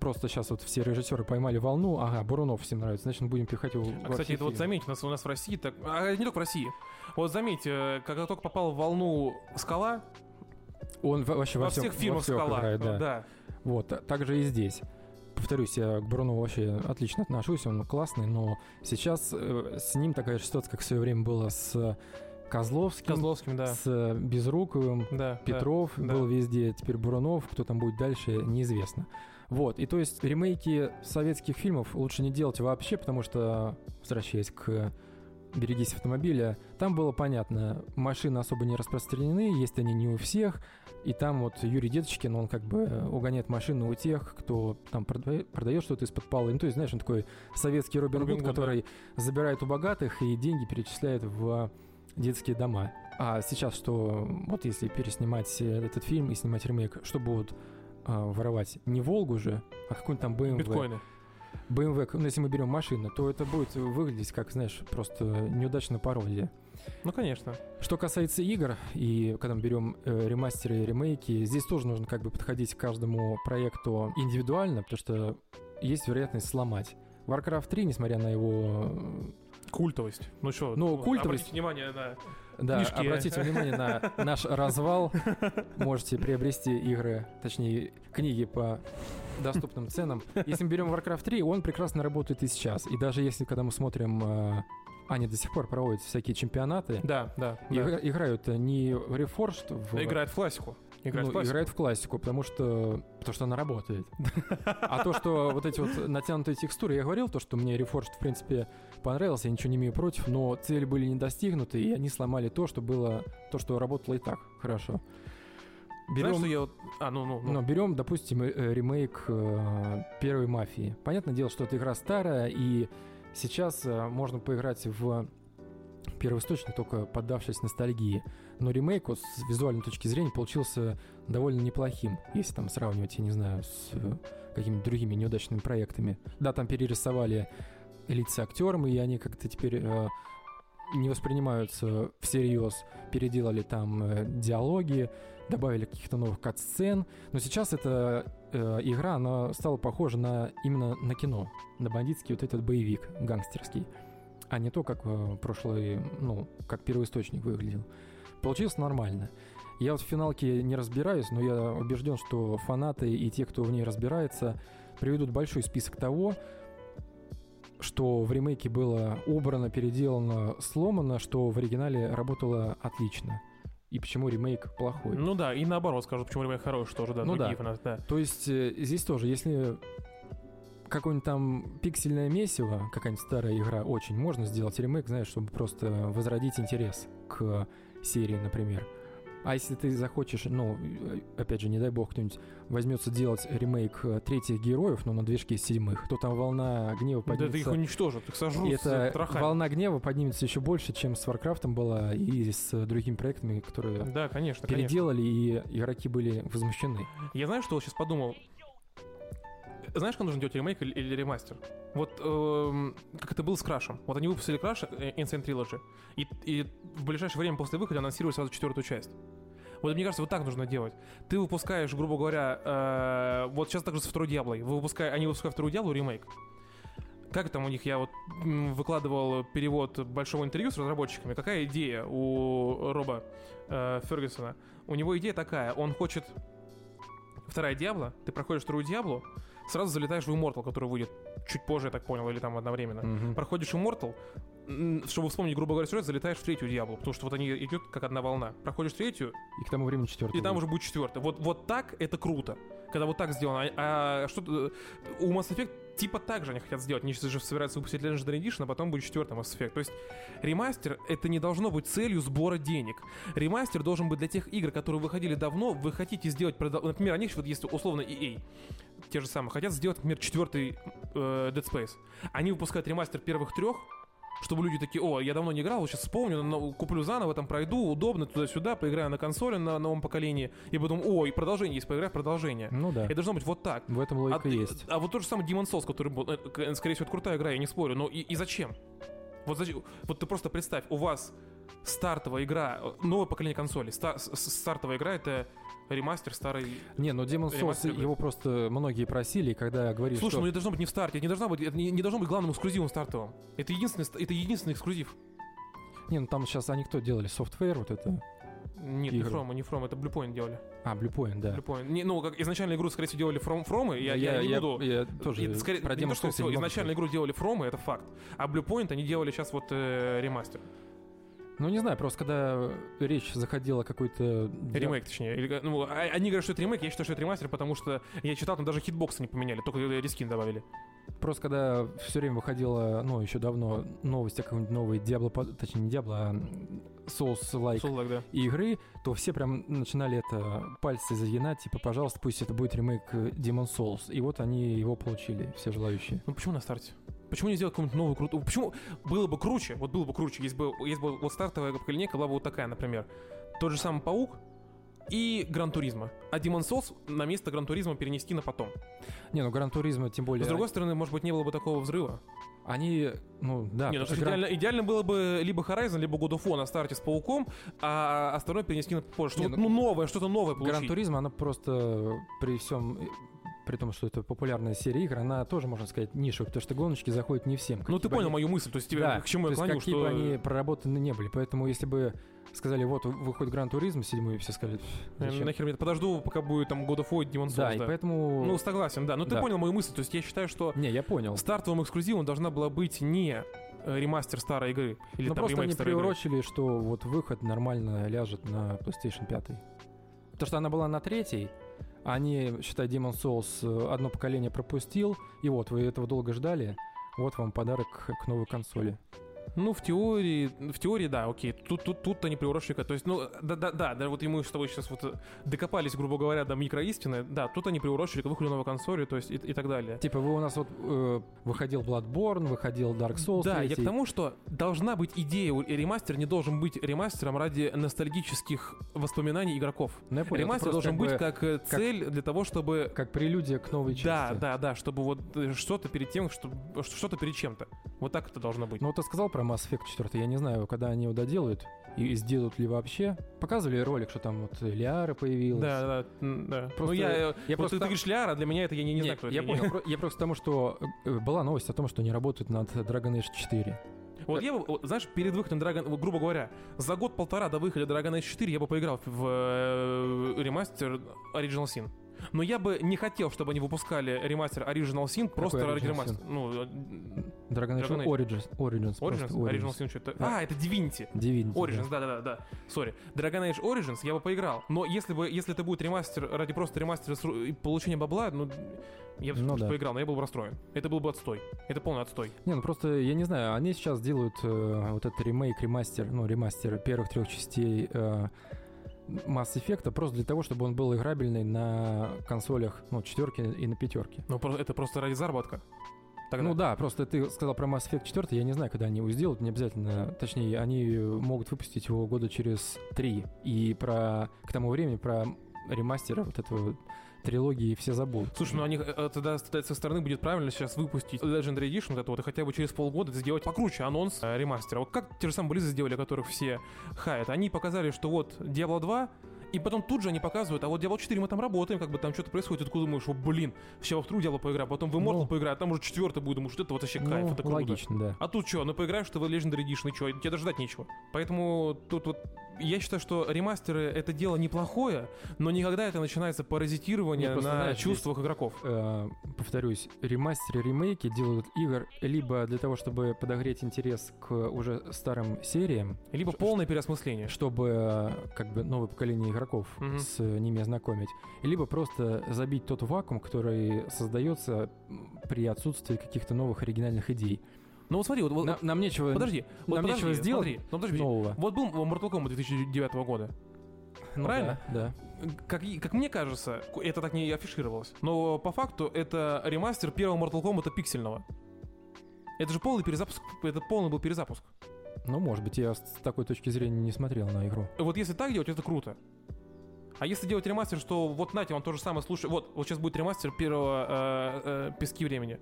просто сейчас вот все режиссеры поймали волну, ага, Бурунов всем нравится, значит, мы будем пихать его А, кстати, это вот заметь, у нас, у нас в России так... А не только в России. Вот заметь, э, когда только попал в волну «Скала», Он во- вообще во, во, всем- всех фильмах во всех «Скала». играет, да. да. Вот, а- так же и здесь. Повторюсь, я к Брунову вообще отлично отношусь, он классный, но сейчас э, с ним такая же ситуация, как в свое время было с Козловским, Козловским, да. с Безруковым, Да, Петров да. был везде, теперь Бурунов, кто там будет дальше, неизвестно. Вот, и то есть ремейки советских фильмов лучше не делать вообще, потому что, возвращаясь к «Берегись автомобиля», там было понятно, машины особо не распространены, есть они не у всех, и там вот Юрий Деточкин, он как бы угоняет машины у тех, кто там продает, продает что-то из-под пола. Ну, то есть, знаешь, он такой советский Робин, Робин Гуд, Гуд, да. который забирает у богатых и деньги перечисляет в детские дома. А сейчас что, вот если переснимать э, этот фильм и снимать ремейк, что будут а, воровать? Не Волгу же, а какой-нибудь там BMW. Биткоины. BMW, ну если мы берем машины, то это будет выглядеть как, знаешь, просто неудачная пародия. Ну, конечно. Что касается игр, и когда мы берем э, ремастеры и ремейки, здесь тоже нужно как бы подходить к каждому проекту индивидуально, потому что есть вероятность сломать. Warcraft 3, несмотря на его... Культовость. Ну что, Ну, культовость- Обратите внимание на... Да, Книжки. обратите внимание на наш развал. Можете приобрести игры, точнее, книги по доступным ценам. Если мы берем Warcraft 3, он прекрасно работает и сейчас. И даже если, когда мы смотрим... э, Они до сих пор проводят всякие чемпионаты, Да, да. да. игра- играют не в Reforged, в... Играет в классику. Играет ну, в классику. играет в классику, потому что, потому что она работает. А то, что вот эти вот натянутые текстуры, я говорил, то, что мне Reforged, в принципе, понравился, я ничего не имею против, но цели были не достигнуты, и они сломали то, что было, то, что работало и так хорошо. Знаешь, Берем, что я... вот- А, ну, ну, ну. ну, берем, допустим, э, ремейк э, первой мафии. Понятное дело, что эта игра старая, и сейчас э, можно поиграть в первоисточник, только поддавшись ностальгии. Но ремейк вот, с визуальной точки зрения получился довольно неплохим, если там сравнивать, я не знаю, с э, какими-то другими неудачными проектами. Да, там перерисовали лица актерам, и они как-то теперь э, не воспринимаются всерьез. Переделали там э, диалоги, добавили каких-то новых кат-сцен. Но сейчас эта э, игра, она стала похожа на именно на кино, на бандитский вот этот боевик гангстерский. А не то, как э, прошлый, ну, как первоисточник выглядел. Получилось нормально. Я вот в финалке не разбираюсь, но я убежден, что фанаты и те, кто в ней разбирается, приведут большой список того, что в ремейке было убрано, переделано, сломано, что в оригинале работало отлично. И почему ремейк плохой. Ну да, и наоборот скажут, почему ремейк хороший тоже, да, Ну да. фанаты, да. То есть э, здесь тоже, если какое-нибудь там пиксельное месиво, какая-нибудь старая игра, очень можно сделать ремейк, знаешь, чтобы просто возродить интерес к серии, например. А если ты захочешь, ну, э, опять же, не дай бог, кто-нибудь возьмется делать ремейк э, третьих героев, но на движке седьмых, то там волна гнева Да ты их поднимется. уничтожат, их сожрут И с эта потрохами. волна гнева поднимется еще больше, чем с Варкрафтом была и с другими проектами, которые Да, конечно, конечно. переделали, и игроки были возмущены. Я знаю, что сейчас подумал. Знаешь, как нужно делать ремейк или, или ремастер? Вот эм, как это было с Крашем. Вот они выпустили Краш э, Insane Trilogy, и, и в ближайшее время после выхода анонсировали сразу четвертую часть. Вот мне кажется, вот так нужно делать. Ты выпускаешь, грубо говоря, э, вот сейчас также со второй Диаблой. Вы выпускай, они выпускают вторую Диаблу ремейк. Как там у них, я вот выкладывал перевод большого интервью с разработчиками. Какая идея у Роба э, Фергюсона? У него идея такая, он хочет вторая Диабло, ты проходишь вторую Диаблу, сразу залетаешь в Immortal, который выйдет чуть позже, я так понял, или там одновременно. Мгм. Проходишь Immortal, чтобы вспомнить, грубо говоря, сюжет, залетаешь в третью Диаблу, потому что вот они идут как одна волна. Проходишь третью, И к тому времени четвертый. и там будет. уже будет четвертая. Вот, вот так это круто. Когда вот так сделано. А, а что у Mass Effect типа так же они хотят сделать. Они сейчас же собираются выпустить Legendary Edition, а потом будет четвертый Mass Effect. То есть ремастер это не должно быть целью сбора денег. Ремастер должен быть для тех игр, которые выходили давно. Вы хотите сделать, например, они вот если условно EA, те же самые, хотят сделать, например, четвертый э, Dead Space. Они выпускают ремастер первых трех, чтобы люди такие, о, я давно не играл, сейчас вспомню, но куплю заново, там пройду, удобно, туда-сюда, поиграю на консоли на новом поколении, и потом, ой, продолжение есть, поиграю в продолжение. Ну да. Это должно быть вот так. В этом А, логика ты- есть. а вот тот же самый Demon Souls, который был, э, к- скорее всего, это крутая игра, я не спорю, но и, и зачем? Вот, зачем? вот ты просто представь, у вас стартовая игра, э, новое поколение консолей, ста- с- с- стартовая игра это ремастер старой... Не, но Demon Souls, его просто многие просили, и когда говорили, Слушай, что... ну это должно быть не в старте, это не должно быть, это не, не должно быть главным эксклюзивом стартовым. Это единственный, ст- это единственный эксклюзив. Не, ну там сейчас они кто делали? Software вот это? Нет, Игры. не From, не From, это Bluepoint делали. А, Bluepoint, да. Bluepoint. Не, ну, как изначально игру, скорее всего, делали From, From я, я, не буду... я тоже И, скорее, про не то, что я не могу изначально игру делали From, это факт. А Bluepoint они делали сейчас вот э, ремастер. Ну, не знаю, просто когда речь заходила о какой-то... Ремейк, точнее. Или, ну, а- они говорят, что это ремейк, я считаю, что это ремастер, потому что я читал, там даже хитбоксы не поменяли, только э, рискин добавили. Просто когда все время выходила, ну, еще давно новость о какой-нибудь новой Diablo, точнее, не Diablo, а Souls-like Soul-like, да. игры, то все прям начинали это пальцы загинать, типа, пожалуйста, пусть это будет ремейк э, Demon Souls. И вот они его получили, все желающие. Ну почему на старте? Почему не сделать какую-нибудь новую крутую? Почему было бы круче? Вот было бы круче, если бы, если бы вот стартовая линейка была бы вот такая, например. Тот же самый Паук и Gran Turismo. А Demon Souls на место Gran Turismo перенести на потом. Не, ну Gran Turismo, тем более... С другой стороны, может быть, не было бы такого взрыва. Они, ну, да. не, ну, что Gran- идеально, идеально было бы либо Horizon, либо God of War на старте с Пауком, а остальное перенести на позже. Что Не, ну, ну, новое, что-то новое получить. Гран Туризма, она просто при всем при том, что это популярная серия игр, она тоже, можно сказать, нишевая, потому что гоночки заходят не всем. Ну, ты понял они- мою мысль, то есть тебе, Да, к чему я клоню, какие что... бы они проработаны не были. Поэтому если бы сказали, вот, выходит Гран Туризм седьмой, все сказали, Э, зачем? Нахер мне подожду, пока будет там God of War Demon Souls, Да, да. и поэтому... Ну, согласен, да. Но ты Да. понял мою мысль. То есть я считаю, что Не, я понял. стартовым эксклюзивом должна была быть не э, ремастер старой игры. Или Ну там просто они старой игры. приурочили, что вот выход нормально ляжет на PlayStation 5. Потому что она была на третьей, они, считай, Demon Souls э, одно поколение пропустил, и вот вы этого долго ждали, вот вам подарок к новой консоли. Ну, в теории, в теории, да, окей. Тут, тут, тут они приурочили. То есть, ну, да, да, да, да, вот и мы с тобой сейчас вот э, докопались, грубо говоря, до микроистины. Да, тут они приурочили к выходу новой консоли, то есть и, и так далее. Типа вы у нас вот э, выходил Bloodborne, выходил Dark Souls. Да, я третий. к тому, что должна быть идея, ремастер не должен быть ремастером ради ностальгических воспоминаний игроков. Ну, я понял, Ремастер должен как быть бы как э, цель для того, чтобы как прелюдия к новой части. Да, да, да, чтобы вот э, что-то перед тем, что что-то перед чем-то. Вот так это должно быть. Ну вот ты сказал про Mass Effect 4, я не знаю, когда они его доделают, и сделают ли вообще. Показывали ролик, что там вот Лиара появилась. да, да, да. Просто ну я, э, я вот просто ты, ты говоришь Ляра, для меня это я не, не знаю, кто это. я не- понял. Я просто к тому, что э, была новость о том, что они работают над Dragon Age 4. Вот я бы, знаешь, перед выходом Dragon, грубо говоря, за год-полтора до выхода Dragon Age 4 я бы поиграл в э, ремастер Original Sin. Но я бы не хотел, чтобы они выпускали ремастер Original Sin, просто ради ремастера. Sin? Ну, э, Dragon Dragon Age. Origins. Origins. Origins? просто Original Sin что-то... Да. А, это Divinity. Divinity, да. Origins, да-да-да, сори. Dragon Age Origins я бы поиграл, но если бы, если это будет ремастер ради просто ремастера и получения бабла, ну, я бы Ну да. поиграл, но я был бы расстроен. Это был бы отстой. Это полный отстой. Не, ну просто, я не знаю, они сейчас делают э, вот этот ремейк, ремастер, ну, ремастер первых трех частей э, Mass Effect просто для того, чтобы он был играбельный на консолях, ну, четверки и на пятерке. Ну, это просто ради заработка. Тогда. Ну да, просто ты сказал про Mass Effect 4, я не знаю, когда они его сделают, не обязательно, точнее, они могут выпустить его года через три, и про, к тому времени про ремастер вот этого трилогии все забудут. Слушай, ну они э, тогда, тогда со стороны будет правильно сейчас выпустить Legendary Edition, вот это вот, и хотя бы через полгода сделать покруче анонс э, ремастера. Вот как те же самые Близы сделали, которых все хаят. Они показали, что вот Diablo 2, и потом тут же они показывают, а вот Diablo 4 мы там работаем, как бы там что-то происходит, такой думаешь, о, блин, сейчас во вторую Diablo поиграю, потом в Immortal Ну. поиграю, а там уже четвертый будет, думаешь, это вот вообще кайф, Ну, это круто. логично, да. А тут что, ну поиграешь ты в Legendary Edition, и что, тебе даже ждать нечего. Поэтому тут вот я считаю, что ремастеры это дело неплохое, но никогда это начинается паразитирование Не, просто, на знаешь, чувствах игроков. Э, повторюсь, ремастеры, ремейки делают игр либо для того, чтобы подогреть интерес к уже старым сериям, Либо полное переосмысление. чтобы э, как бы новое поколение игроков Мгм. с ними ознакомить, либо просто забить тот вакуум, который создается при отсутствии каких-то новых оригинальных идей. Ну вот смотри, вот, вот- На- нам нечего подожди, вот нам подожди, нечего сделать смотри, ну подожди, нового. Вот был Mortal Kombat 2009 года. Ну правильно? Да. Как, и- как мне кажется, это так не афишировалось. Но по факту это ремастер первого Mortal Kombat пиксельного. Это же полный перезапуск, это полный был перезапуск. да. Ну, может быть, я с такой точки зрения не смотрел на игру. Вот если так делать, это круто. А если делать ремастер, что вот нате, он то же самое слушай, вот, вот сейчас будет ремастер первого э, э, Пески времени.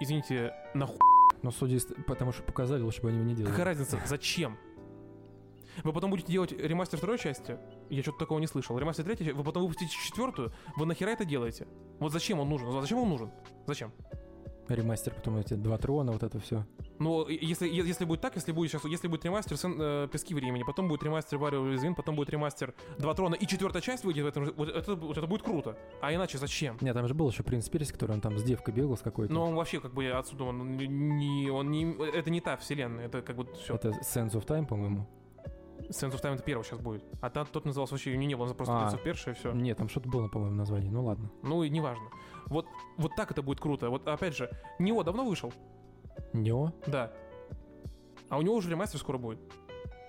Извините, нахуй. Но судя из... потому что показали, лучше бы они его не делали. Какая разница? Зачем? Вы потом будете делать ремастер второй части? Я что-то такого не слышал. Ремастер третьей, вы потом выпустите четвертую, вы нахера это делаете? Вот зачем он нужен? Зачем он нужен? Зачем? Ремастер, потом эти два трона, вот это все. Ну, если, если будет так, если будет сейчас, если будет ремастер Сэн- э, Пески времени, потом будет ремастер Варио Уязвим, потом будет ремастер Два Трона, и четвертая часть выйдет в этом вот это, вот это будет круто. А иначе зачем? Нет, там же был еще принц Перси, который он там с девкой бегал с какой-то. Но он вообще как бы отсюда, он не, он не, это не та вселенная, это как бы все. Это Sense of Time, по-моему. Sense of Time это первый сейчас будет. А там тот назывался вообще, не, не было, просто А. Prince of Persia и все. Нет, там что-то было, по-моему, название. Ну ладно. Ну и неважно. Вот, вот так это будет круто. Вот опять же, Нео давно вышел? Нео? Да. А у него уже ремастер скоро будет.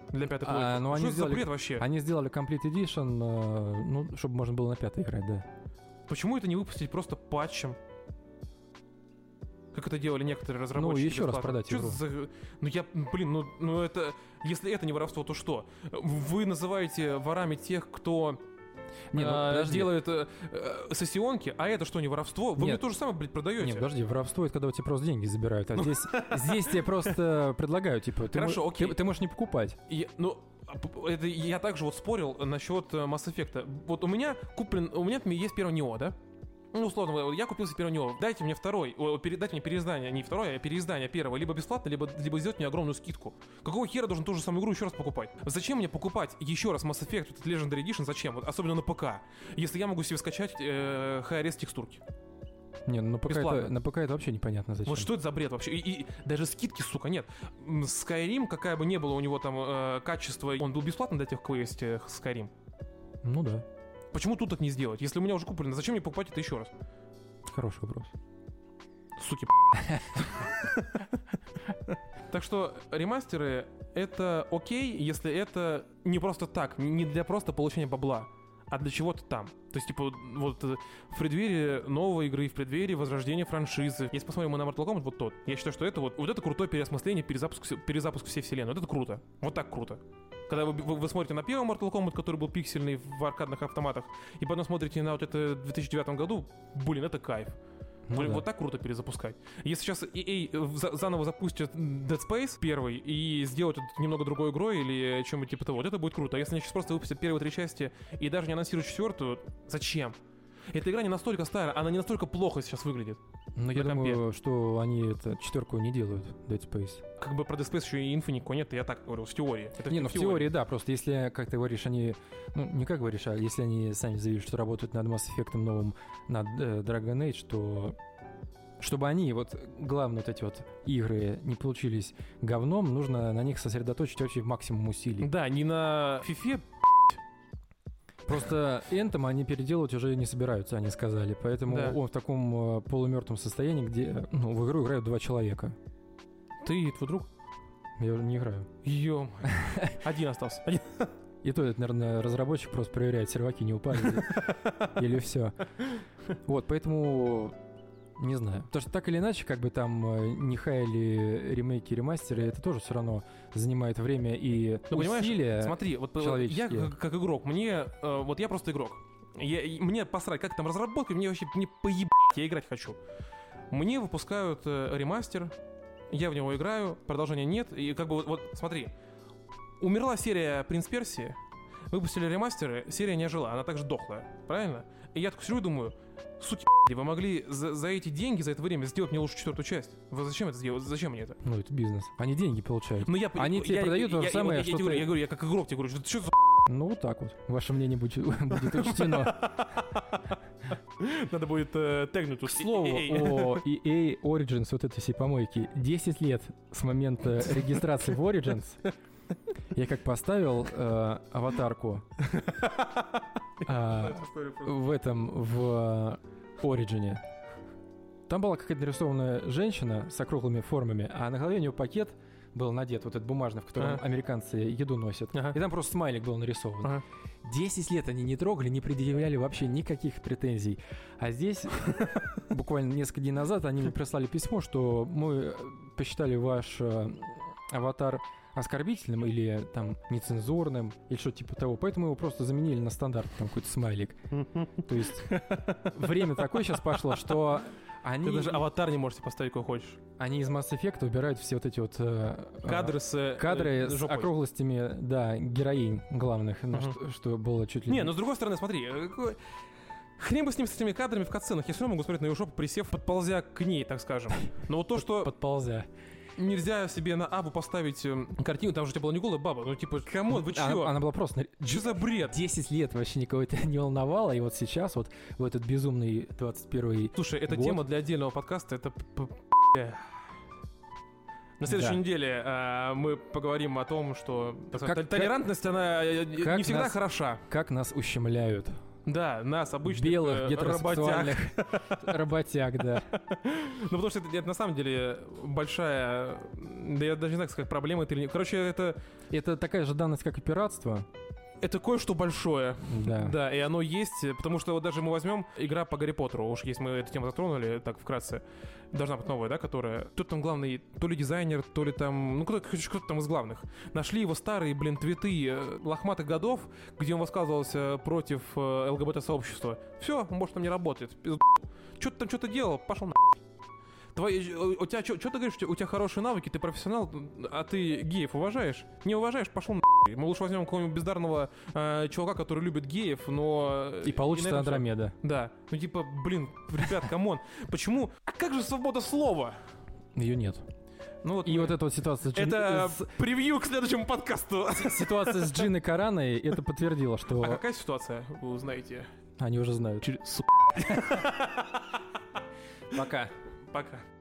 Для пятой А, плойки. ну, они Что это за сделали- бред вообще? Они сделали Complete Edition, э, ну, чтобы можно было на пятой играть, да. Почему это не выпустить просто патчем? Как это делали некоторые разработчики. Ну, еще раз бесплатно? продать Чё игру. за- Ну я, блин, ну, ну это... Если это не воровство, то что? Вы называете ворами тех, кто Не, ну, а, делает э, э, сессионки, а это что, не воровство? Вы мне Нет. то же самое, блядь, продаете. Не, подожди, воровство это когда у тебя просто деньги забирают, а здесь, здесь тебе просто предлагают, типа, ты, Хорошо, окей. ты, ты можешь не покупать. И, ну, а, это я также вот спорил насчет э, Mass Effect. Вот у меня куплен, у меня есть первый Нео, да? Ну, условно, я купил себе первый Нео. Дайте мне второй, о, пере- дайте мне переиздание, не второе, а переиздание первого, либо бесплатно, либо, либо сделать мне огромную скидку. Какого хера должен ту же самую игру еще раз покупать? Зачем мне покупать еще раз Mass Effect этот Legendary Edition? Зачем? Вот, особенно на ПК. Если я могу себе скачать э, high-res текстурки. Не, ну на ПК, это, на ПК это вообще непонятно зачем. Вот что это за бред вообще? И, и даже скидки, сука, нет. Skyrim, какая бы ни было у него там э, качество, он был бесплатно для тех, у кого есть э, Skyrim. Ну да, Почему тут так не сделать? Если у меня уже куплено, зачем мне покупать это еще раз? хороший вопрос. Суки. Так что ремастеры это окей, если это не просто так, не для просто получения бабла, а для чего-то там. То есть, типа, вот э, в преддверии новой игры, в преддверии возрождения франшизы. Если посмотрим мы на Mortal Kombat, вот тот. Я считаю, что это вот, вот это крутое переосмысление, перезапуск, перезапуск всей вселенной. Вот это круто. Вот так круто. Когда вы, вы- вы смотрите на первый Mortal Kombat, который был пиксельный в аркадных автоматах, и потом смотрите на вот это в 2009 году, блин, это кайф. Ну Блин, да. вот так круто перезапускать. Если сейчас EA за- заново запустят Dead Space первый и сделают это немного другой игрой или чем-нибудь типа того, вот это будет круто. А если они сейчас просто выпустят первые три части и даже не анонсируют четвертую, зачем? Эта игра не настолько старая, она не настолько плохо сейчас выглядит. Но я на компе. думаю, что они это четверку не делают, Dead Space. Как бы про Dead Space еще и инфы никакого нет, я так говорю, в теории. Это не, ну в теории, да, просто если, как ты говоришь, они, ну не как говоришь, а если они сами заявили, что работают над Mass Effect новым, над э, Dragon Age, то чтобы они, вот главные вот эти вот игры не получились говном, нужно на них сосредоточить вообще максимум усилий. Да, не на фифе, Просто Энтом они переделывать уже не собираются, они сказали. Поэтому Да. он в таком э, полумертвом состоянии, где ну, в игру играют два человека. ты и твой друг. Я уже не играю. Ё. Один остался. Один. И то, это, наверное, разработчик просто проверяет, серваки не упали или все. Вот, поэтому не знаю. Потому что так или иначе, как бы там э, не хаяли ремейки, ремастеры, это тоже все равно занимает время и Ну, понимаешь, усилия. Смотри, вот я как, игрок, мне, э, вот я просто игрок. Я, мне посрать, как там разработка, мне вообще не поебать, я играть хочу. Мне выпускают э, ремастер, я в него играю, продолжения нет, и как бы вот, вот смотри, умерла серия Принц Персии, выпустили ремастеры, серия не жила, она также дохлая, правильно? И я так сижу и думаю, суки, вы могли за, за эти деньги, за это время сделать мне лучше четвертую часть. Вы зачем это сделать? Зачем мне это? Ну, это бизнес. Они деньги получают. Ну, я, Они тебе я- продают то же я- я- самое, я, что я, говорю, ты- я говорю, я как игрок тебе говорю, что, что за Ну, вот так вот. Ваше мнение будет, будет учтено. Надо будет э, тегнуть тут. К слову, о EA Origins, вот этой всей помойки, 10 лет с момента регистрации в Origins, я как поставил э, аватарку а, в этом, в Origin, там была какая-то нарисованная женщина с округлыми формами, а на голове у нее пакет был надет, вот этот бумажный, в котором Ага. американцы еду носят. Ага. И там просто смайлик был нарисован. Ага. 10 лет они не трогали, не предъявляли вообще никаких претензий. А здесь буквально несколько дней назад они мне прислали письмо, что мы посчитали ваш э, аватар оскорбительным или там нецензурным или что типа того, поэтому его просто заменили на стандарт там какой-то смайлик. То есть время такое сейчас пошло, что они, Ты даже аватар не можешь себе поставить, какой хочешь. они из Mass Effect убирают все вот эти вот э, Кадры с... э, кадры э, с округлостями, да, героинь главных, ну, Мгм. что, что было чуть ли Не, ну с другой стороны, смотри, э, какой- хрен бы с ним, с этими кадрами в катсценах. Я все равно могу смотреть на ее жопу, присев, подползя к ней, так скажем. Но вот то, что подползя. Нельзя себе на аву поставить эм, картину, там же у тебя была не голая баба. Ну, типа, come on, вы Она, чё? она была просто... Чё за бред? 10 лет вообще никого это не волновало, и вот сейчас вот в этот безумный 21 Слушай, эта Год. тема для отдельного подкаста, это... На следующей Да. неделе а, мы поговорим о том, что Как- тол- толерантность, она э, как не всегда нас- хороша. как нас ущемляют. Да, нас, обычных Белых, э, гетеросексуальных работяг. работяг, да. Ну, потому что это, это на самом деле большая... Да я даже не знаю, как сказать, проблема это или нет. Короче, это, Это такая же данность, как и пиратство. Это кое-что большое. Да. Да, и оно есть, потому что вот даже мы возьмем игра по Гарри Поттеру, уж если мы эту тему затронули, так вкратце, должна быть новая, да, которая... Кто там главный, то ли дизайнер, то ли там... Ну, кто, кто там из главных. Нашли его старые, блин, твиты э, лохматых годов, где он высказывался против э, ЛГБТ-сообщества. Все, он больше там не работает. Что ты там что-то делал, пошел на... Твои, э, у тебя что ты говоришь, у тебя- хорошие навыки, ты профессионал, а ты геев уважаешь? Не уважаешь, пошел на мы лучше возьмем какого-нибудь бездарного э, чувака, который любит геев, но... э, И получится всё. Андромеда. Да. Ну типа, блин, ребят, come on. Почему? А как же свобода слова? Ее нет. Ну вот, И вот эта вот ситуация Джин- это с- превью к следующему подкасту. ситуация с Джиной Караной это подтвердила, А что какая ситуация, вы узнаете? они уже знают. Через... Пока. Пока.